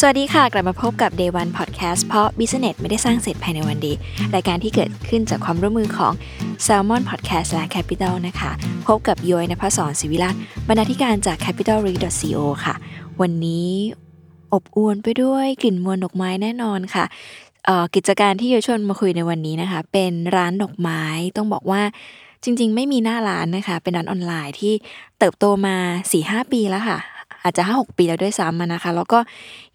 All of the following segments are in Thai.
สวัสดีค่ะ กลับมาพบกับ Day One Podcast เพราะ Business ไม่ได้สร้างเสร็จภายในวันเดียวรายการที่เกิดขึ้นจากความร่วมมือของ Salmon Podcast และ Capital นะคะ พบกับย้อยนภศรศิวิราชบรรณาธิการจาก Capital r e Co ค่ะ วันนี้อบอวลไปด้วยกลิ่นมวลดอกไม้แน่นอนค่ะกิจการที่โยชวนมาคุยในวันนี้นะคะ เป็นร้านดอกไม้ต้องบอกว่าจริงๆ ไม่มีหน้าร้านนะคะ เป็นร้านออนไลน์ที่เติบโตมา4-5ปีแล้วค่ะ อาจจะ5-6ปีแล้วด้วยซ้ำนะคะ แล้วก็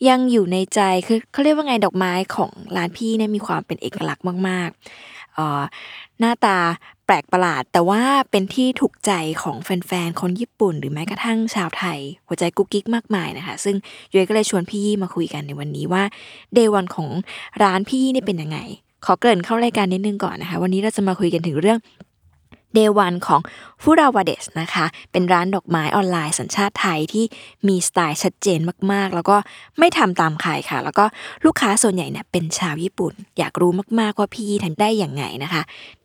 ยังอยู่ในใจคือเขาเรียกว่าไงดอกไม้ของร้านพี่เนี่ยมีความเป็นเอกลักษณ์มากๆหน้าตาแปลกประหลาด แต่ว่าเป็นที่ถูกใจของแฟนๆคนญี่ปุ่น หรือแม้กระทั่งชาวไทย หัวใจกุ๊กกิ๊กมากมายนะคะ ซึ่งย้ยก็เลยชวนพี่ยี่มาคุยกันในวันนี้ว่าเดวันของร้านพี่ยี่เนี่ยเป็นยังไงขอเกริ่นเข้ารายการนิดนึงก่อนนะคะ วันนี้เราจะมาคุยกันถึงเรื่อง Day One ของฟูราวาเดสนะคะ เป็นร้านดอกไม้ออนไลน์สัญชาติไทยที่มีสไตล์ชัดเจนมากๆ แล้วก็ไม่ทำตามใครค่ะ แล้วก็ลูกค้าส่วนใหญ่เนี่ยเป็นชาวญี่ปุ่น อยากรู้มากๆว่าพี่ยี่ทำได้อย่างไงนะคะ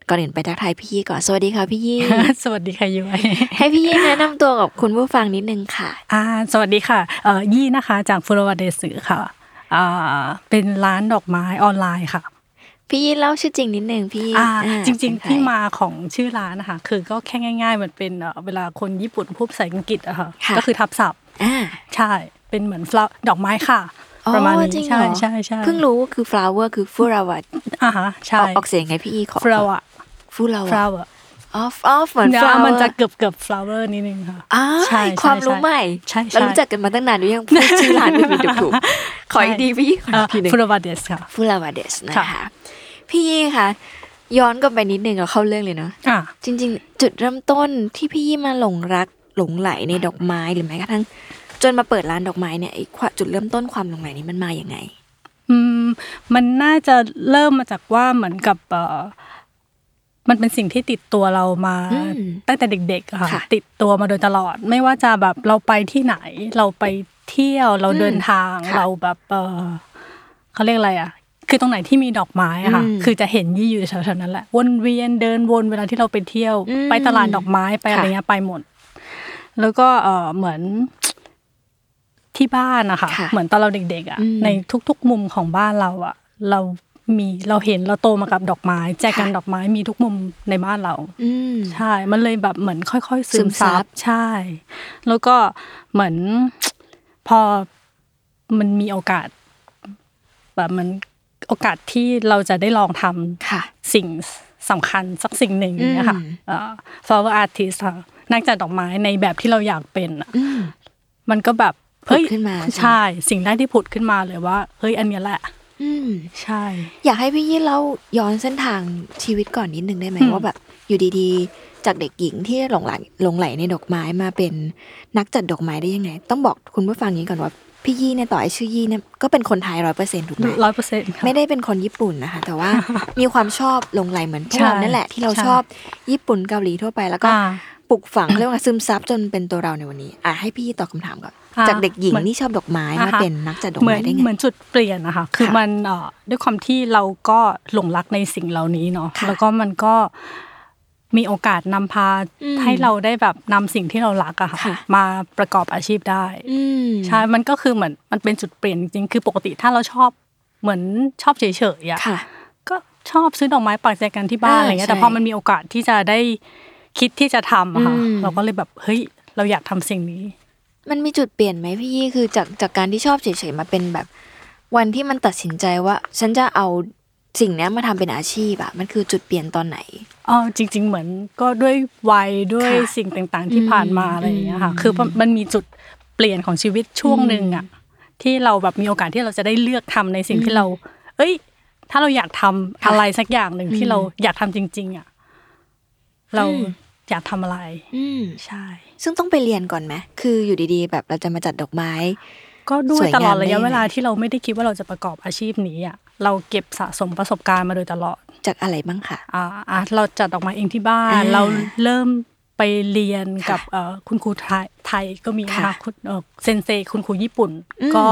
ก่อนอื่นไปทักทายพี่ยี่ก่อน สวัสดีค่ะพี่ยี่ สวัสดีค่ะยุ้ยให้พี่ยี่แนะนำตัวกับคุณผู้ฟังนิดนึงค่ะอ่าสวัสดีค่ะเอ่อยี่นะคะ จากฟูรวาเดสึค่ะอ่าเป็นร้านดอกไม้ออนไลน์ค่ะ พี่ยี่เล่าชื่อจริงนิดนึงพี่อ่าอ่าจริงเป็นๆใคที่มาของชื่อร้านนะคะคือก็แค่ง่ายๆเหมือนเป็นเอ่อเวลาคนญี่ปุ่นพูดภาษาอังกฤษอะค่ะค่ะก็คือทับศัพท์อ่าใช่เป็นเหมือน flower ดอกไม้ค่ะอ๋อประมาณจรินี้งเหรใช่อใช่ใช่เพิ่งรู้ว่าคือ flower คือ flower อ่าฮะใช่ออกออกเสียงไงพี่ยี่ขอ flower flower flower อ๋ออ๋อเหมือนเนี่ย flower มันจะเกือบเกือบ flower นิดนึงค่ะอ่าใช่ใช่ความรู้ใช่ใหม่ใช่ใช่เรารู้จักกันมาตั้งนานด้วยยังพูดชื่อร้านไม่ผิดถูกๆขออีกทีพี่ขออีกทีหนึ่งฟูรวาเดสค่ะฟูลาวาเดสนะค่ะคะ พี่ยี่คะย้อนกลับไปนิดนึงเราเข้าเรื่องเลยเนาะอ่าจริง ๆ จุดเริ่มต้นที่พี่ยี่มาหลงรักหลงไหลในดอกไม้หรือแม้กระทั่งจนมาเปิดร้านดอกไม้เนี่ยไอ้ความจุดเริ่มต้นความหลงไหลนี้มันมาอย่างไง อืมมันน่าจะเริ่มมาจากว่าเหมือนกับเออมันเป็นสิ่งที่ติดตัวเรามาอืมตั้งแต่เด็กๆอะค่ะค่ะ ติดตัวมาโดยตลอด ไม่ว่าจะแบบเราไปที่ไหน เราไปเที่ยวเราอืมเดินทางค่ะเราแบบเออเขาเรียกอะไรอะ คือตรงไหนที่มีดอกไม้อะค่ะอืมคือจะเห็นยี่อยู่แถวๆนั้นแหละ วนเวียนเดินวนเวลาที่เราไปเที่ยวอืมไปตลาดดอกไม้ไปอะไรค่ะเงี้ยไปหมด แล้วก็เออเหมือนที่บ้านนะคะค่ะเหมือนตอนเราเด็กๆอะอืมในทุก ๆ มุมของบ้านเราอะ เรามีเราเห็นเราโตมากับดอกไม้ แจกันค่ะดอกไม้มีทุกมุมในบ้านเราอืมใช่ มันเลยแบบเหมือนค่อยๆซึซึมมซัซับบใช่ แล้วก็เหมือนพอมันมีโอกาส แบบมัน โอกาสที่เราจะได้ลองทำค่ะสิ่งสำคัญสักสิ่งหนึ่งอย่างเงี้ยค่ะอืมเอ่อ flower artist ค่ะนักจัดดอกไม้ในแบบที่เราอยากเป็นอะอืมมันก็แบบผุดขึ้นมาใช่ไหมใช่ สิ่งแรกที่ผุดขึ้นมาเลยว่า เฮ้ยอันเนี้ยแหละอืมใช่ อยากให้พี่ยี่เล่าย้อนเส้นทางชีวิตก่อนนิดนึงได้ไหมอืมว่าแบบอยู่ดีๆ จากเด็กหญิงที่หลงไหลหลงไหลในดอกไม้มาเป็นนักจัดดอกไม้ได้ยังไง ต้องบอกคุณผู้ฟังอย่างนี้ก่อนว่า พี่ยี่เนี่ยต่อให้ชื่อยี่เนี่ยก็เป็นคนไทยร้อยเปอร์เซ็นต์ถูกไหมร้อยเปอร์เซ็นต์ไม่ได้เป็นคนญี่ปุ่นนะคะ แต่ว่ามีความชอบหลงไหลเหมือนพวกใช่เรานั่นแหละที่เราใช่ชอบญี่ปุ่นเกาหลีทั่วไปแล้วก็อ่าปลูกฝังเรียกว่าซึมซับจนเป็นตัวเราในวันนี้อะให้พี่ตอบคำถามก่อนอ่าจากเด็กหญิงเหมือนที่ชอบดอกไม้อ่ามาฮะเป็นนักจัดดอกเหมือไม้นได้ไงเหมือนจุดเปลี่ยนนะคะคือค่ะมันเอ่อด้วยความที่เราก็หลงรักในสิ่งเหล่านี้เนาะค่ะแล้วก็มันก็ มีโอกาสนำพาอืมให้เราได้แบบนำสิ่งที่เรารักอะค่ะค่ะมาประกอบอาชีพได้อืมใช่มันก็คือเหมือนมันเป็นจุดเปลี่ยนจริงๆคือปกติถ้าเราชอบเหมือนชอบเฉยๆอะค่ะก็ชอบซื้อดอกไม้ปักใจกันที่บ้านอ่าอะไรเงี้ยใช่แต่พอมันมีโอกาสที่จะได้คิดที่จะทำอะค่ะอืมเราก็เลยแบบเฮ้ยเราอยากทำสิ่งนี้ มันมีจุดเปลี่ยนไหมพี่ยี่คือจากจากการที่ชอบเฉยๆมาเป็นแบบวันที่มันตัดสินใจว่า ฉันจะเอา สิ่งเนี้ยมาทำเป็นอาชีพอะมันคือจุดเปลี่ยนตอนไหนอ๋อจริง ๆ เหมือนก็ด้วยวัยด้วยค่ะสิ่งต่างๆ ที่ผ่านมาอืมอะไรอย่างเงี้ยค่ะอืมคือมันมันมีจุดเปลี่ยนของชีวิตช่วงหนึ่งอะที่เราแบบมีโอกาสที่เราจะได้เลือกทำในสิ่งที่เรา เอ้ย ถ้าเราอยากทำค่ะอะไรสักอย่างหนึ่งที่อืมเราอยากทำจริง ๆอะเราอืมอยากทำอะไร อืมใช่ ซึ่งต้องไปเรียนก่อนไหมคืออยู่ดีๆ แบบเราจะมาจัดดอกไม้ ก็ด้วสยวยตลอดงามระยะได้เวลายังไงที่เราไม่ได้คิดว่าเราจะประกอบอาชีพนี้อะเราเก็บสะสมประสบการณ์มาโดยตลอดจากอะไรบ้างค่ะอ่าอะเราจัดออกมาเองที่บ้านอ่าเราเริ่มไปเรียนค่ะกับเอ่อคุณครูไทยไทยก็มีนะค่ะคะคุณเอ่อเซนเซคุณครูญี่ปุ่นอืมก็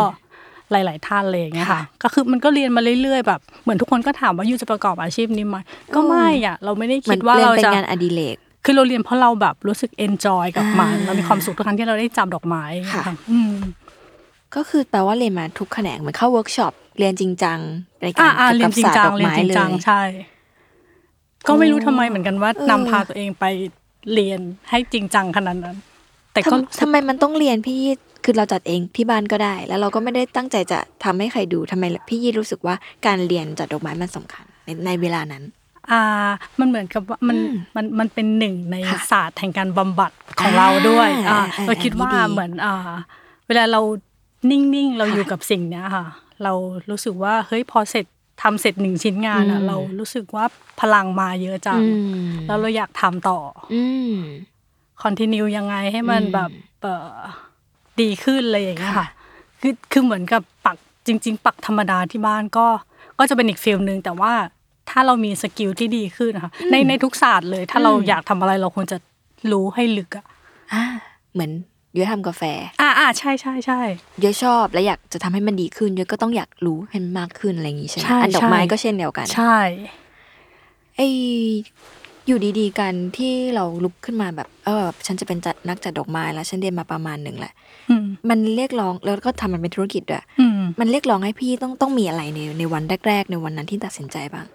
หลาย ๆ ท่านเลยอย่างเงี้ยค่ะค่ะ ก็คือมันก็เรียนมาเรื่อย ๆ แบบ เหมือนทุกคนก็ถามว่ายูจะประกอบอาชีพนี้ไหมก็ไม่อะ เราไม่ได้เหมืคิอนดว่าเรียนเราเป็นจะงานอดิเรกคือเราเรียนเพราะเราแบบรู้สึกเอนจอยกับมันอ่าเรามีความสุขทุกครั้งที่เราได้จับดอกไม้ค่ะอืม ก็คือแปลว่าเรียนมาทุกแขนงเหมือนเข้าเวิร์กช็อปเรียนจริงจังในกาอ่ารอ่าเรียเกี่ยนวจริกับงศาสตจัร์งดอกเรียนไม้จริงเลจังยใช่ ก็ไม่รู้ทำไมโอ้เหมือนกันว่าเออนำพาตัวเองไปเรียนให้จริงจังขนาดนั้น แต่ก็ทำทำไมมันต้องเรียนพี่ยี่คือเราจัดเองที่บ้านก็ได้ แล้วเราก็ไม่ได้ตั้งใจจะทำให้ใครดูทำไมพี่ยี่รู้สึกว่าการเรียนจัดดอกไม้มันสำคัญในในเวลานั้น อ่า มันเหมือนกับว่ามันอืมมันมันเป็นหนึ่งในค่ะศาสตร์แห่งการบำบัดของเราด้วย อ่าอ่าอ่าเราคิดว่าอันนี้ดีเหมือนอ่า เวลาเรา นิ่งๆ เราอยู่กับสิ่งเนี้ยค่ะ เรารู้สึกว่าเฮ้ยพอเสร็จทำเสร็จหนึ่งชิ้นงานอะอืมเรารู้สึกว่าพลังมาเยอะจังอืมแล้วเราอยากทำต่ออืมคอนติเนียยังไงให้มันอืมแบบเอ่อดีขึ้นอะไรอย่างเงี้ยค่ะค่ะ คือคือเหมือนกับปักจริง ๆ ปักธรรมดาที่บ้านก็ก็จะเป็นอีก feel หนึ่งแต่ว่าถ้าเรามี skill ที่ดีขึ้นนะคะในในทุกศาสตร์เลย ถ้าเราอืมอยากทำอะไรเราควรจะรู้ให้ลึกอะอ่าเหมือน ย้อยทำกาแฟ อ่าอ่าใช่ใช่ใช่ย้อยชอบและอยากจะทำให้มันดีขึ้นย้อยก็ต้องอยากรู้ให้มันมากขึ้นอะไรอย่างงี้ใช่ไหมใช่อันดอกไม้ใช่ก็เช่นเดียวกัน ใช่ไออยู่ดีๆ การที่เราลุกขึ้นมาแบบ เออ ฉันจะเป็นจัดนักจัดดอกไม้แล้ว ฉันเรียนมาประมาณหนึ่งแหละอืมมันเรียกร้องแล้วก็ทำมันเป็นธุรกิจด้วยอืมมันเรียกร้องให้พี่ต้องต้องมีอะไรในในวันแรกๆ ในวันนั้นที่ตัดสินใจบ้าง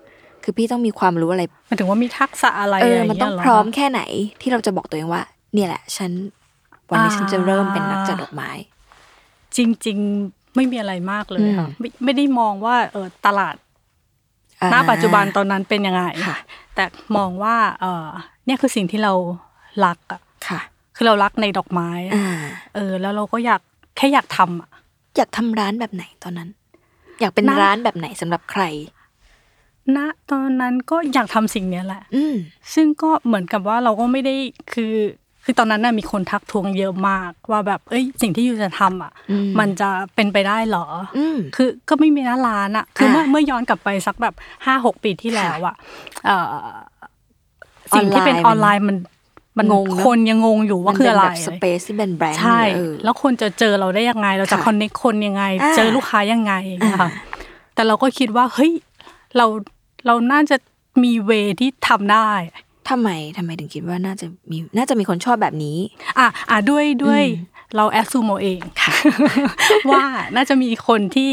คือพี่ต้องมีความรู้อะไรหมายถึงว่ามีทักษะอะไรเอออะไรมันต้องย่าพร้อมเหแค่ไหนที่เราจะบอกตัวเองว่า เนี่ยแหละ ฉัน วันนี้อ่าฉันจะเริ่มเป็นนักจัดดอกไม้ จริง ๆ ไม่มีอะไรมากเลยค่ะอืมไม่ไม่ได้มองว่าเออตลาดอ่าณปัจจุบันตอนนั้นเป็นยังไงค่ะแต่มองว่าเออเนี่ยคือสิ่งที่เรารักอะค่ะคือเรารักในดอกไม้อะอ่าเออ แล้วเราก็อยากแค่อยากทำอะอยากทำร้านแบบไหนตอนนั้น อยากเป็นน่าร้านแบบไหนสำหรับใครณตอนนั้นก็อยากทำสิ่งเนี้ยแหละอืมซึ่งก็เหมือนกับว่าเราก็ไม่ได้คือ คือตอนนั้นน่ะมีคนทักทวงเยอะมากว่าแบบ เอ้ย สิ่งที่ยูจะทำอะอืมมันจะเป็นไปได้เหรอออืมคือก็ไม่มีหน้าร้านอะ คือเมื่ออ่าเมื่อย้อนกลับไปสักแบบห้าหกปีที่แล้วอะเอ่อสิ่งที่เป็นออนนไลไลน์ออนไลน์มันมันงงเนอะคนยังงงอยู่ว่าคืออะไรมันเป็นแบบสเปซที่เป็นแบรนด์ใช่เออแล้วคนจะเจอเราได้ยังไง เราจะค่ะ connect คนยังไงอ่าเจอลูกค้ายังไงอย่างเงี้ยค่ะอ่าแต่เราก็คิดว่าเฮ้ยเราเราน่าจะมี way ที่ทำได้ ทำไมทำไมถึงคิดว่าน่าจะมีน่าจะมีคนชอบแบบนี้ อะอะด้วยด้วยอืมเรา assume เองว่าน่าจะมีคนที่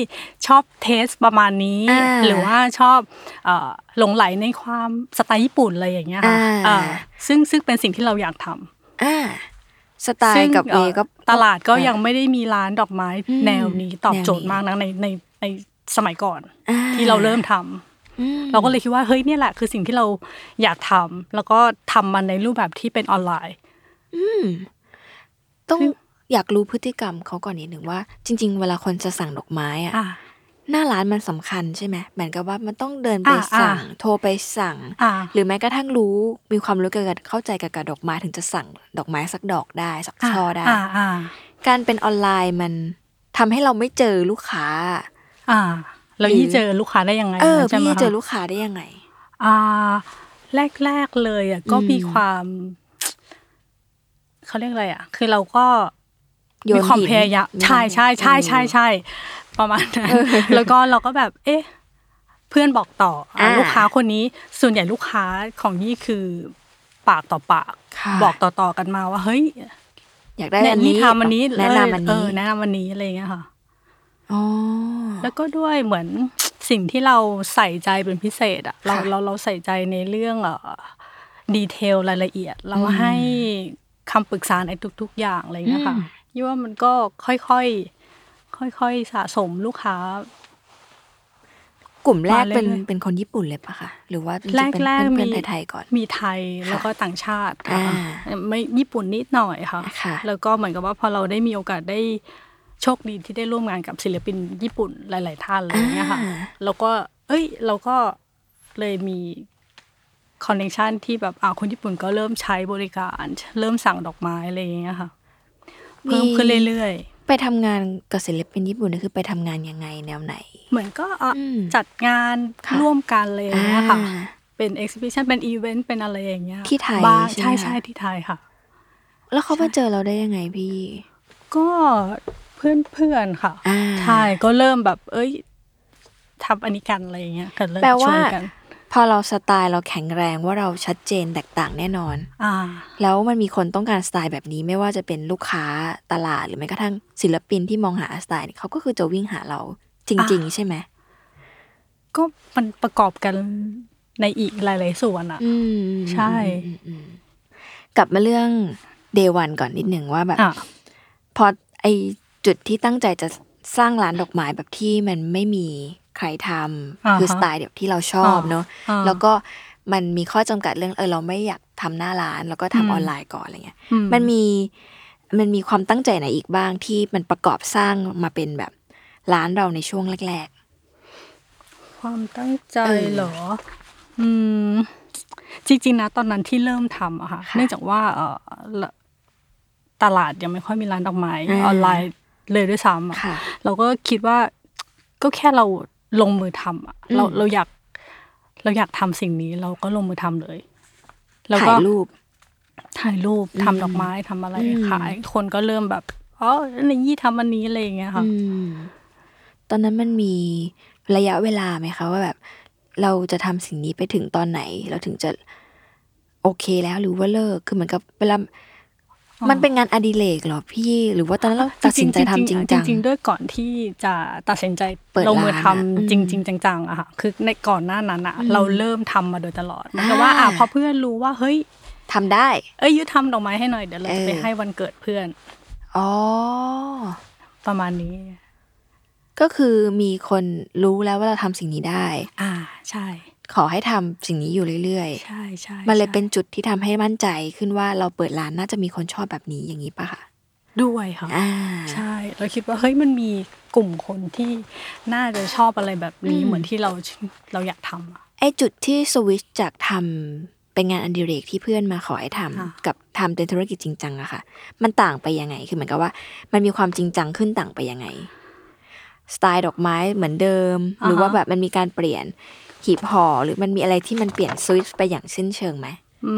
ชอบเทสประมาณนี้อ่าหรือว่าชอบเอ่อหลงไหลในความสไตล์ญี่ปุ่นอะไรอย่างเงี้ยค่ะอ่าอ่าซึ่งซึ่งเป็นสิ่งที่เราอยากทำอ่าสไตซึ่งล์กับเอ่เวอก็ตลาดก็อะยังไม่ได้มีร้านดอกไม้อืมแนวนี้ตอบโจทย์แนวนี้มากนักในในในสมัยก่อนอ่ที่เราเริ่มทำอืม เราก็เลยคิดว่าเฮ้ยเนี่ยแหละคือสิ่งที่เราอยากทำแล้วก็ทำมันในรูปแบบที่เป็นออนไลน์ต้องซึ่งอยากรู้พฤติกรรมเขาก่อนนิดหนึ่งว่า จริง ๆ เวลาคนจะสั่งดอกไม้อะอะหน้าร้านมันสำคัญใช่ไหมเหมือนกับว่ามันต้องเดินไปอ่าสั่งอ่าโทรไปสั่งอะหรือแม้กระทั่งรู้มีความรู้เกี่ยวกับเข้าใจกับกับดอกไม้ถึงจะสั่งดอกไม้สักดอกได้สักช่อได้อะอะการเป็นออนไลน์มันทำให้เราไม่เจอลูกค้า อะแล้วหรือยี่เจอลูกค้าได้ยังไงเออใช่ไหมพี่คะเจอลูกค้าได้ยังไง อ่า แรกๆเลยอะก็อืมมีความเขาเรียกอะไรอะ คือเราก็โยนมีความหินพยายามมีใช่ใช่ใช่ใช่ใช่ประมาณนั้นแล้วก็เราก็แบบ เอ๊ะ เพื่อนบอกต่ออะอ่าลูกค้าคนนี้ส่วนใหญ่ลูกค้าของยี่คือปากต่อปากค่ะบอกต่อๆกันมาว่า เฮ้ย อยากได้เนี่ยอันนี่นี้ทำอันนี้แนะนำอันเอนี้อแนะนำอันนี้อะไรอย่างเงี้ยค่ะอ๋อ แล้วก็ด้วยเหมือนสิ่งที่เราใส่ใจเป็นพิเศษอะเราค่ะเราเราใส่ใจในเรื่องเอ่อดีเทลรายละเอียด เราอืมให้คำปรึกษาในทุก ๆ อย่างอะไรอย่างเงี้ยค่ะอืมยี่ว่ามันก็ค่อยๆค่อยๆสะสมลูกค้า กลุ่มแรกมาเรื่อยๆเป็นเป็นคนญี่ปุ่นเลยปะคะหรือว่าจริงๆแรกเป็นแรกเพื่มีอนๆไทยๆก่อน มีไทยแล้วก็ต่างชาติค่ะอ่าไม่ญี่ปุ่นนิดหน่อยค่ะค่ะ แล้วก็เหมือนกับว่าพอเราได้มีโอกาสได้ โชคดีที่ได้ร่วมงานกับศิลปินญี่ปุ่นหลาย ๆ ท่านอะไรอย่างเงี้ยค่ะอ่าแล้วก็ เอ้ย เราก็เลยมี connection ที่แบบอ่าคนญี่ปุ่นก็เริ่มใช้บริการ เริ่มสั่งดอกไม้อะไรอย่างเงี้ยค่ะเพิ่มขึ้นเรื่อยไปทำงานกับศิลปินญี่ปุ่นนี่คือไปทำงานยังไงแนวไหนๆเหมือนก็อะอืมจัดงานค่ะร่วมกันอะไรอย่างเงี้ยค่ะอ่าเป็น exhibition เป็นอีเวนต์เป็นอะไรอย่างเงี้ยที่ไทยบ้างใช่ใช่ไหมคะใช่ที่ไทยค่ะ แล้วเขามาเจอเราได้ยังไงพี่ ก็ เพื่อนเพื่อนๆค่ะอ่าใช่ก็เริ่มแบบ เอ้ยทำอันนี้กันอะไรอย่างเงี้ยก็เริ่มแปลว่าช่วยกันพอเราสไตล์เราแข็งแรงว่าเราชัดเจนแตกต่างแน่นอนอ่าแล้วมันมีคนต้องการสไตล์แบบนี้ไม่ว่าจะเป็นลูกค้าตลาดหรือแม้กระทั่งศิลปินที่มองหาสไตล์เนี่ยเขาก็คือจะวิ่งหาเราจริง ๆ ใช่ไหม ก็มันประกอบกันในอีกหลาย ๆ ส่วนอะอืมใช่อืมอืมกลับมาเรื่องเดวันก่อนนิดหนึ่งว่าแบบอะพอไอ จุดที่ตั้งใจจะสร้างร้านดอกไม้แบบที่มันไม่มีใครทำอ่าฮะคือสไตล์แบบที่เราชอบเนอะอ่าแล้วก็มันมีข้อจำกัดเรื่องเออเราไม่อยากทำหน้าร้าน แล้วก็ทำอืมออนไลน์ก่อนอะไรเงี้ยอืมันมีมันมีความตั้งใจไหนอีกบ้างที่มันประกอบสร้างมาเป็นแบบร้านเราในช่วงแรกความตั้งใจเออเหรอ อืม จริงๆนะตอนนั้นที่เริ่มทำอะค่ะค่ะเนื่องจากว่าเออละตลาดยังไม่ค่อยมีร้านดอกไม้อ่าออนไลน์ เลยด้วยซ้ำอะๆค่ะเราก็คิดว่าก็แค่เราลงมือทำอะเราอืมเราอยาก เราอยากทำสิ่งนี้ เราก็ลงมือทำเลยแล้วถ่าก็ยรูป ถ่ายรูปอืมทำดอกไม้ทำอะไรอืมขาย คนก็เริ่มแบบอ๋อในยี่ทำอันนี้อะไรอย่างเงี้ยค่ะอืมตอนนั้นมันมีระยะเวลาไหมคะว่าแบบ เราจะทำสิ่งนี้ไปถึงตอนไหน เราถึงจะโอเคแล้วหรือว่าเลิกคือเหมือนกับเวลาอ๋อ มันเป็นงานอดิเรกเหรอพี่ หรือว่าตอนนั้นเราตัดสินใจทำจริงจังจริงๆด้วยก่อนที่จะตัดสินใจเปิดลงมือร้านทำอะอืมจริงๆจังๆอะค่ะคือในก่อนหน้านั้นอะอืมเราเริ่มทำมาโดยตลอดเหมือนกับว่าอ่าอะพอเพื่อนรู้ว่าเฮ้ยทำได้ เอ้ยยุทำดอกไม้ให้หน่อยเดี๋ยวเราจะไปเออให้วันเกิดเพื่อนอ๋อประมาณนี้ ก็คือมีคนรู้แล้วว่าเราทำสิ่งนี้ได้ อ่าใช่ ขอให้ทำสิ่งนี้อยู่เรื่อยใช่ใช่ๆมันเลยใช่เป็นจุดที่ทำให้มั่นใจขึ้นว่าเราเปิดร้านน่าจะมีคนชอบแบบนี้อย่างนี้ปะคะด้วยค่ะอ่าใช่ เราคิดว่าเฮ้ยมันมีกลุ่มคนที่น่าจะชอบอะไรแบบนี้อืมเหมือนที่เราเราอยากทำอะไอจุดที่สวิตช์จากทำเป็นงานอดิเรกที่เพื่อนมาขอให้ทำค่ะกับทำเป็นธุรกิจจริงจังอะค่ะ มันต่างไปยังไงคือเหมือนกับว่า มันมีความจริงจังขึ้นต่างไปยังไง สไตล์ดอกไม้เหมือนเดิม หรือว่าแบบมันมีการเปลี่ยน หีบห่อหรือมันมีอะไรที่มันเปลี่ยนสวิตช์ไปอย่างสิ้นเชิงไหมอื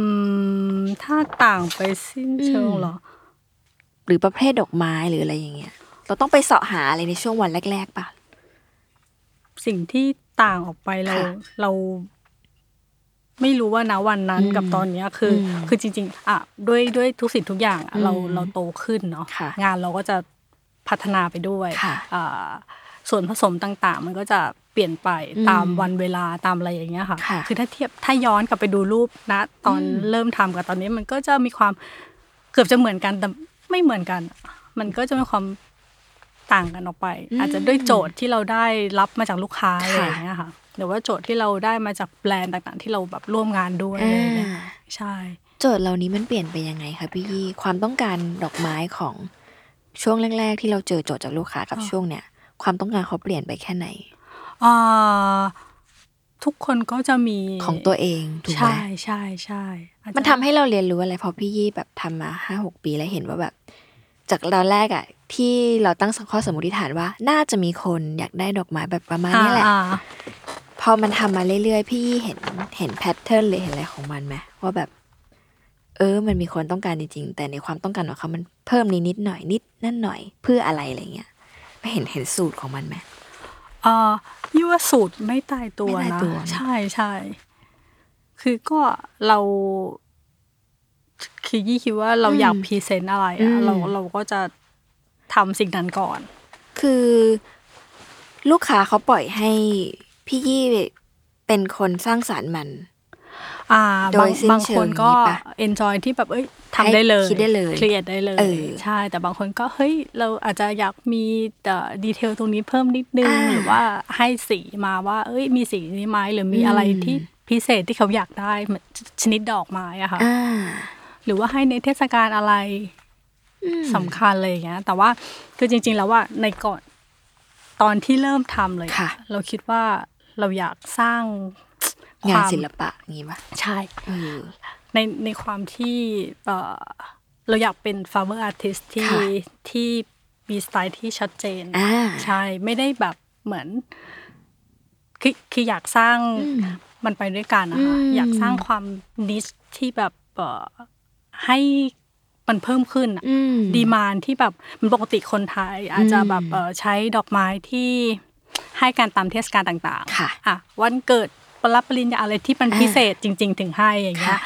ม ถ้าต่างไปสิ้นเชิงเหรอ หรือประเภทดอกไม้หรืออะไรอย่างเงี้ย เราต้องไปเสาะหาอะไรในช่วงวันแรก ๆปะสิ่งที่ต่างออกไปเราค่ะเรา ไม่รู้ว่านะวันนั้นอืมกับตอนเนี้ยคืออมคือจริง ๆ อะด้วยด้วยทุกสิ่งทุกอย่างอะอืมเราเราโตขึ้นเนาะค่ะงานเราก็จะพัฒนาไปด้วยค่ะอ่าส่วนผสมต่างๆ มันก็จะเปลี่ยนไปอืมตามวันเวลาตามอะไรอย่างเงี้ยค่ะค่ะ คือถ้าเทียบถ้าย้อนกลับไปดูรูปนะ ตอนอืมเริ่มทำกับตอนนี้มันก็จะมีความเกือบจะเหมือนกันแต่ไม่เหมือนกัน มันก็จะมีความต่างกันออกไป อาจจะด้วยโจทย์ที่เราได้รับมาจากลูกค้าอะไรอย่างเงี้ยค่ะหรือว่าโจทย์ที่เราได้มาจากแบรนด์ต่างๆ ที่เราแบบร่วมงานด้วยอะไรอย่างเงี้ยอ่าใช่ โจทย์เหล่านี้มันเปลี่ยนไปยังไงคะพี่ยี่ความต้องการดอกไม้ของช่วงแรก ๆ ที่เราเจอโจทย์จากลูกค้ากับช่วงเนี้ยความต้องการเขาเปลี่ยนไปแค่ไหนอ่า ทุกคนก็จะมีของตัวเองถูกไหมใช่ใช่ใช่อาจจะมันทำให้เราเรียนรู้อะไรเพราะพี่ยี่แบบทำมาห้าหกปีแล้วเห็นว่าแบบ จากตอนแรกอะที่เราตั้งข้อสมมติฐานว่า น่าจะมีคนอยากได้ดอกไม้แบบประมาณนี้แหละอ่าพอมันทำมาเรื่อยๆพี่ยี่เห็นเห็นแพทเทิร์นเลยเห็นอะไรของมันไหมว่าแบบ เออ มันมีคนต้องการจริงๆ แต่ในความต้องการของเขามันเพิ่มนิดนิดๆหน่อยนิดนั่นหน่อยเพื่ออะไรอะไรเงี้ยไม่เห็นเห็นสูตรของมันไหม อ่ายี่ว่าสูตรไม่ตายตัวไม่ตายนะตัวนะ ใช่ใช่คือก็เรา คือยี่คิดว่าเราอยากพรีเซนต์อะไรอือะม เราเราก็จะทำสิ่งนั้นก่อน คือลูกค้าเขาปล่อยให้พี่ยี่เป็นคนสร้างสารรค์มัน อ่าโดบางยสิ้นบางเชิงคนก็อย่างนี้ปะ enjoy ที่แบบเอ้ยให้ทำได้เลยคิดได้เลยเครียดได้เลยเออใช่ แต่บางคนก็เฮ้ยเราอาจจะอยากมีแต่ดีเทลตรงนี้เพิ่มนิดนึงอ่าหรือว่าให้สีมาว่าเอ้ยมีสีนี้ไหมหรือมีอะไรอืมที่พิเศษที่เขาอยากได้เหมือนชนิดดอกไม้อะค่ะอ่าหรือว่าให้ในเทศกาลอะไรอืมสำคัญเลยอย่างเงี้ยแต่ว่าคือจริง ๆ แล้วว่าในก่อนตอนที่เริ่มทำเลยค่ะเราคิดว่าเราอยากสร้าง งานควมศิลปะอย่างงี้ปะใช่เออในในความที่เอ่อเราอยากเป็น flower artist ที่ค่ะที่มีสไตล์ที่ชัดเจนอ่าใช่ไม่ได้แบบเหมือนคือคืออยากสร้างอืมมันไปด้วยกันนะคะอืมอยากสร้างความนิชที่แบบเอ่อให้มันเพิ่มขึ้นอะอืมดีมานที่แบบมันปกติคนไทย อาจจะแบบอืมเอ่อใช้ดอกไม้ที่ให้การตามเทศกาลต่างค่ะอะวันเกิดป รับปริญญาอะไรที่มันพิเศษจริง ๆ ถึงให้อย่างเงี้ย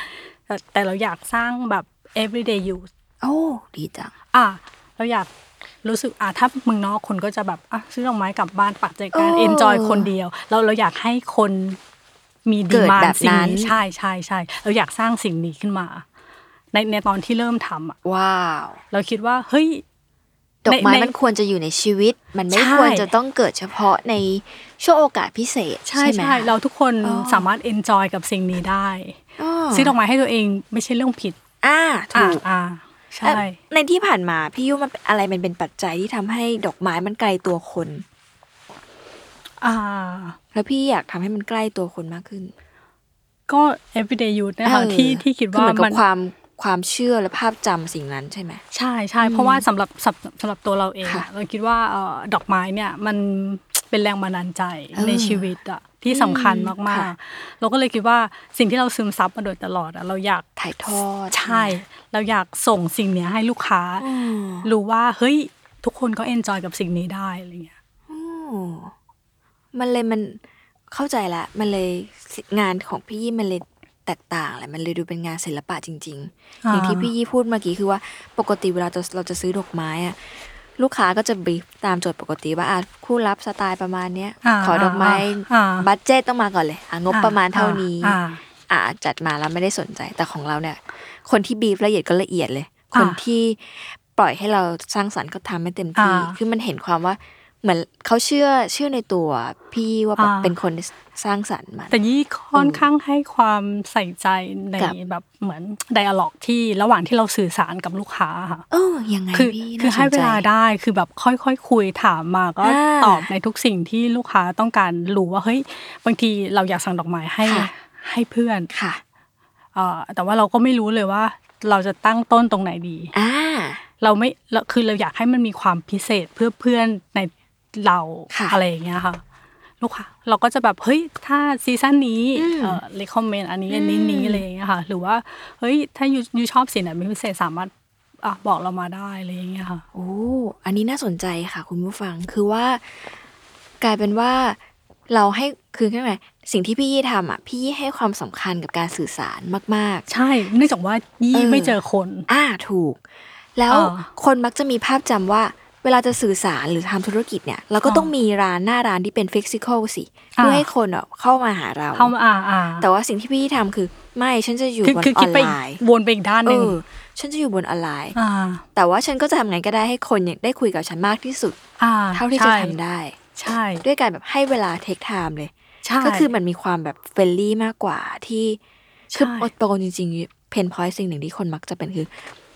แต่เราอยากสร้างแบบ everyday use โอ้ดีจังอะเราอยากรู้สึกอะถ้าเมืองนอกคนก็จะแบบอะซื้อดอกไม้กลับบ้านปักใจการโอ้ enjoy คนเดียวเราเราอยากให้คนมีดีมานแบบสิ่งนั้นนี้ใช่ใช่ใช่เราอยากสร้างสิ่งนี้ขึ้นมา ในในตอนที่เริ่มทำอะว้าว เราคิดว่าเฮ้ย ดอกไม้ในมันควรจะอยู่ในชีวิต มันไม่ใช่ควรจะต้องเกิดเฉพาะในช่วงโอกาสพิเศษ ใช่ใช่ไหมใช่เราทุกคนอ๋อสามารถ enjoy กับสิ่งนี้ได้อ๋อซื้อดอกไม้ให้ตัวเองไม่ใช่เรื่องผิด อ่าอ่าถูกอ่าใช่เอ่อในที่ผ่านมาพี่ยุมันเป็นอะไรมันเป็นปัจจัยที่ทำให้ดอกไม้มันไกลตัวคน อ่า แล้วพี่อยากทำให้มันใกล้ตัวคนมากขึ้น ก็ everyday use นะคะเออที่ที่คิดคือว่าเหมือนกัมับนความ ความเชื่อและภาพจำสิ่งนั้นใช่ไหมใช่ใช่เพราะว่าสำหรับสำสำหรับตัวเราเองค่ะอะเราคิดว่าเอ่อดอกไม้เนี่ยมันเป็นแรงบันดาลใจเออในชีวิตอะที่สำคัญมากค่ะๆเราก็เลยคิดว่าสิ่งที่เราซึมซับมาโดยตลอดอะเราอยากถ่ายทอดใช่ เราอยากส่งสิ่งเนี้ยให้ลูกค้าอืมรู้ว่าเฮ้ยทุกคนก็ enjoy กับสิ่งนี้ได้อะไรเงี้ยอืมมันเลยมันเข้าใจละ มันเลยงานของพี่ยี่มันเลย แตกต่างแหละมันเลยดูเป็นงานศิลปะจริงๆ อย่างที่พี่ยี่พูดเมื่อกี้คือว่าปกติเวลาเราเราจะซื้อดอกไม้อะลูกค้าก็จะบรีฟตามโจทย์ปกติว่าอะคู่รับสไตล์ประมาณเนี้ยอ่าขอดอกไม้อ่าบัตเจ็ตต้องมาก่อนเลยอะงบประมาณเท่านี้อ่าอ่าจัดมาแล้วไม่ได้สนใจแต่ของเราเนี่ย คนที่บีฟละเอียดก็ละเอียดเลย คนที่ปล่อยให้เราสร้างสรรค์ก็ทำให้เต็มที่อ่าคือมันเห็นความว่า เหมือนเขาเชื่อเชื่อในตัวพี่ว่าแบบอ่าเป็นคนสร้างสรรค์มันแต่ยี่ค่อนข้างให้ความใส่ใจในกับแบบเหมือนไดอะล็อกที่ระหว่างที่เราสื่อสารกับลูกค้าค่ะเออยังไงคือพี่คือน่าสให้นเวใจลาได้คือแบบค่อยๆคุยถามมาก็อ่าตอบในทุกสิ่งที่ลูกค้าต้องการรู้ว่าเฮ้ยบางทีเราอยากสั่งดอกไม้ให้ค่ะให้เพื่อนค่ะเอ่อแต่ว่าเราก็ไม่รู้เลยว่า เราจะตั้งต้นตรงไหนดีอ่าเราไม่เราคือเราอยากให้มันมีความพิเศษเพื่อเพื่อนใน เราค่ะอะไรอย่างเงี้ยค่ะลูกค้าเราก็จะแบบเฮ้ยถ้าซีซั่นนี้อืมเอ่อ recommend อันนี้อันนี้อืมนี้อะไรอย่างเงี้ยค่ะ หรือว่าเฮ้ยถ้ายูยูชอบสีไหนเป็นพิเศษสามารถอะบอกเรามาได้อะไรอย่างเงี้ยค่ะโอ้อันนี้น่าสนใจค่ะ คุณผู้ฟังคือว่า กลายเป็นว่าเราให้คือแค่ไหนสิ่งที่พี่ยี่ทำอะพี่ยี่ให้ความสำคัญกับการสื่อสารมากใช่เนื่องจากว่ายี่เออไม่เจอคนๆอ่าถูก แล้วอ่าคนมักจะมีภาพจำว่า เวลาจะสื่อสารหรือทำธุรกิจเนี่ยเราก็อ่าต้องมีร้านหน้าร้านที่เป็นฟิสิกอลสิอ่าเพื่อให้คนอะเข้ามาหาเราเข้ามาอ่าอ่าแต่ว่าสิ่งที่พี่ยี่ทำคือ ไม่ฉันจะอยู่คือบนคืออคิอดนไปไลน์วนไปอีกด้านหเอนึ่งอฉันจะอยู่บนออนไลน์อ่าแต่ว่าฉันก็จะทำไงก็ได้ให้คนได้คุยกับฉันมากที่สุดอ่าเท่าที่จะใช่ทำได้ ใช่ ด้วยการแบบให้เวลาเทคไทม์เลยใช่ก็คือมันมีความแบบเฟรนลี่มากกว่าที่คือใช่อดโตจริงๆเพนพอยต์สิ่งหนึ่งที่คนมักจะเป็นคือ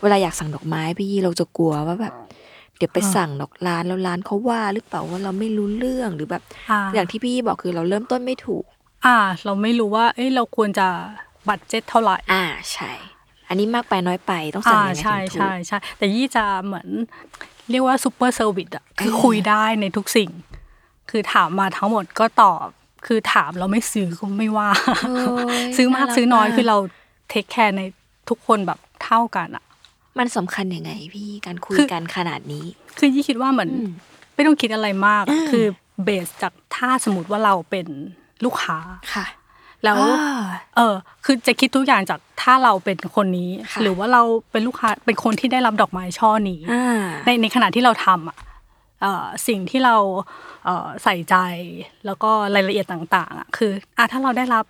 เวลาอยากสั่งดอกไม้พี่ยี่เราจะกลัวว่าแบบ เดี๋ยวไปสั่งดอกร้านแล้วร้านเขาว่าหรือเปล่าว่าเราไม่รู้เรื่องหรือแบบอ่าอย่างที่พี่ยี่บอกคือเราเริ่มต้นไม่ถูก อ่า เราไม่รู้ว่า เอ้ยเราควรจะ budget เท่าไหร่ อ่าใช่ อันนี้มากไปน้อยไปต้องสั่งอ่ายังไงใช่ถึงถูกใช่ใช่แต่ยี่จะเหมือน เรียกว่า super service อะคือเออคุยได้ในทุกสิ่ง คือถามมาทั้งหมดก็ตอบ คือถามเราไม่ซื้อก็ไม่ว่าโอ้ยน่ารักซื้อมากซื้อน้อยคือเรา take care ในทุกคนแบบเท่ากันอะ มันสำคัญยังไงพี่การคุยคือกันขนาดนี้ คือยี่คิดว่าเหมือนอืมไม่ต้องคิดอะไรมากอ่าคือเบสจากถ้าสมมติว่าเราเป็นลูกค้าค่ะ แล้วอ่าเออคือจะคิดทุกอย่างจากถ้าเราเป็นคนนี้ค่ะหรือว่าเราเป็นลูกค้าเป็นคนที่ได้รับดอกไม้ช่อนี้อ่าในในขณะที่เราทำอะเอ่อสิ่งที่เราเอ่อใส่ใจแล้วก็รายละเอียดต่างๆอะคืออะถ้าเราได้รับ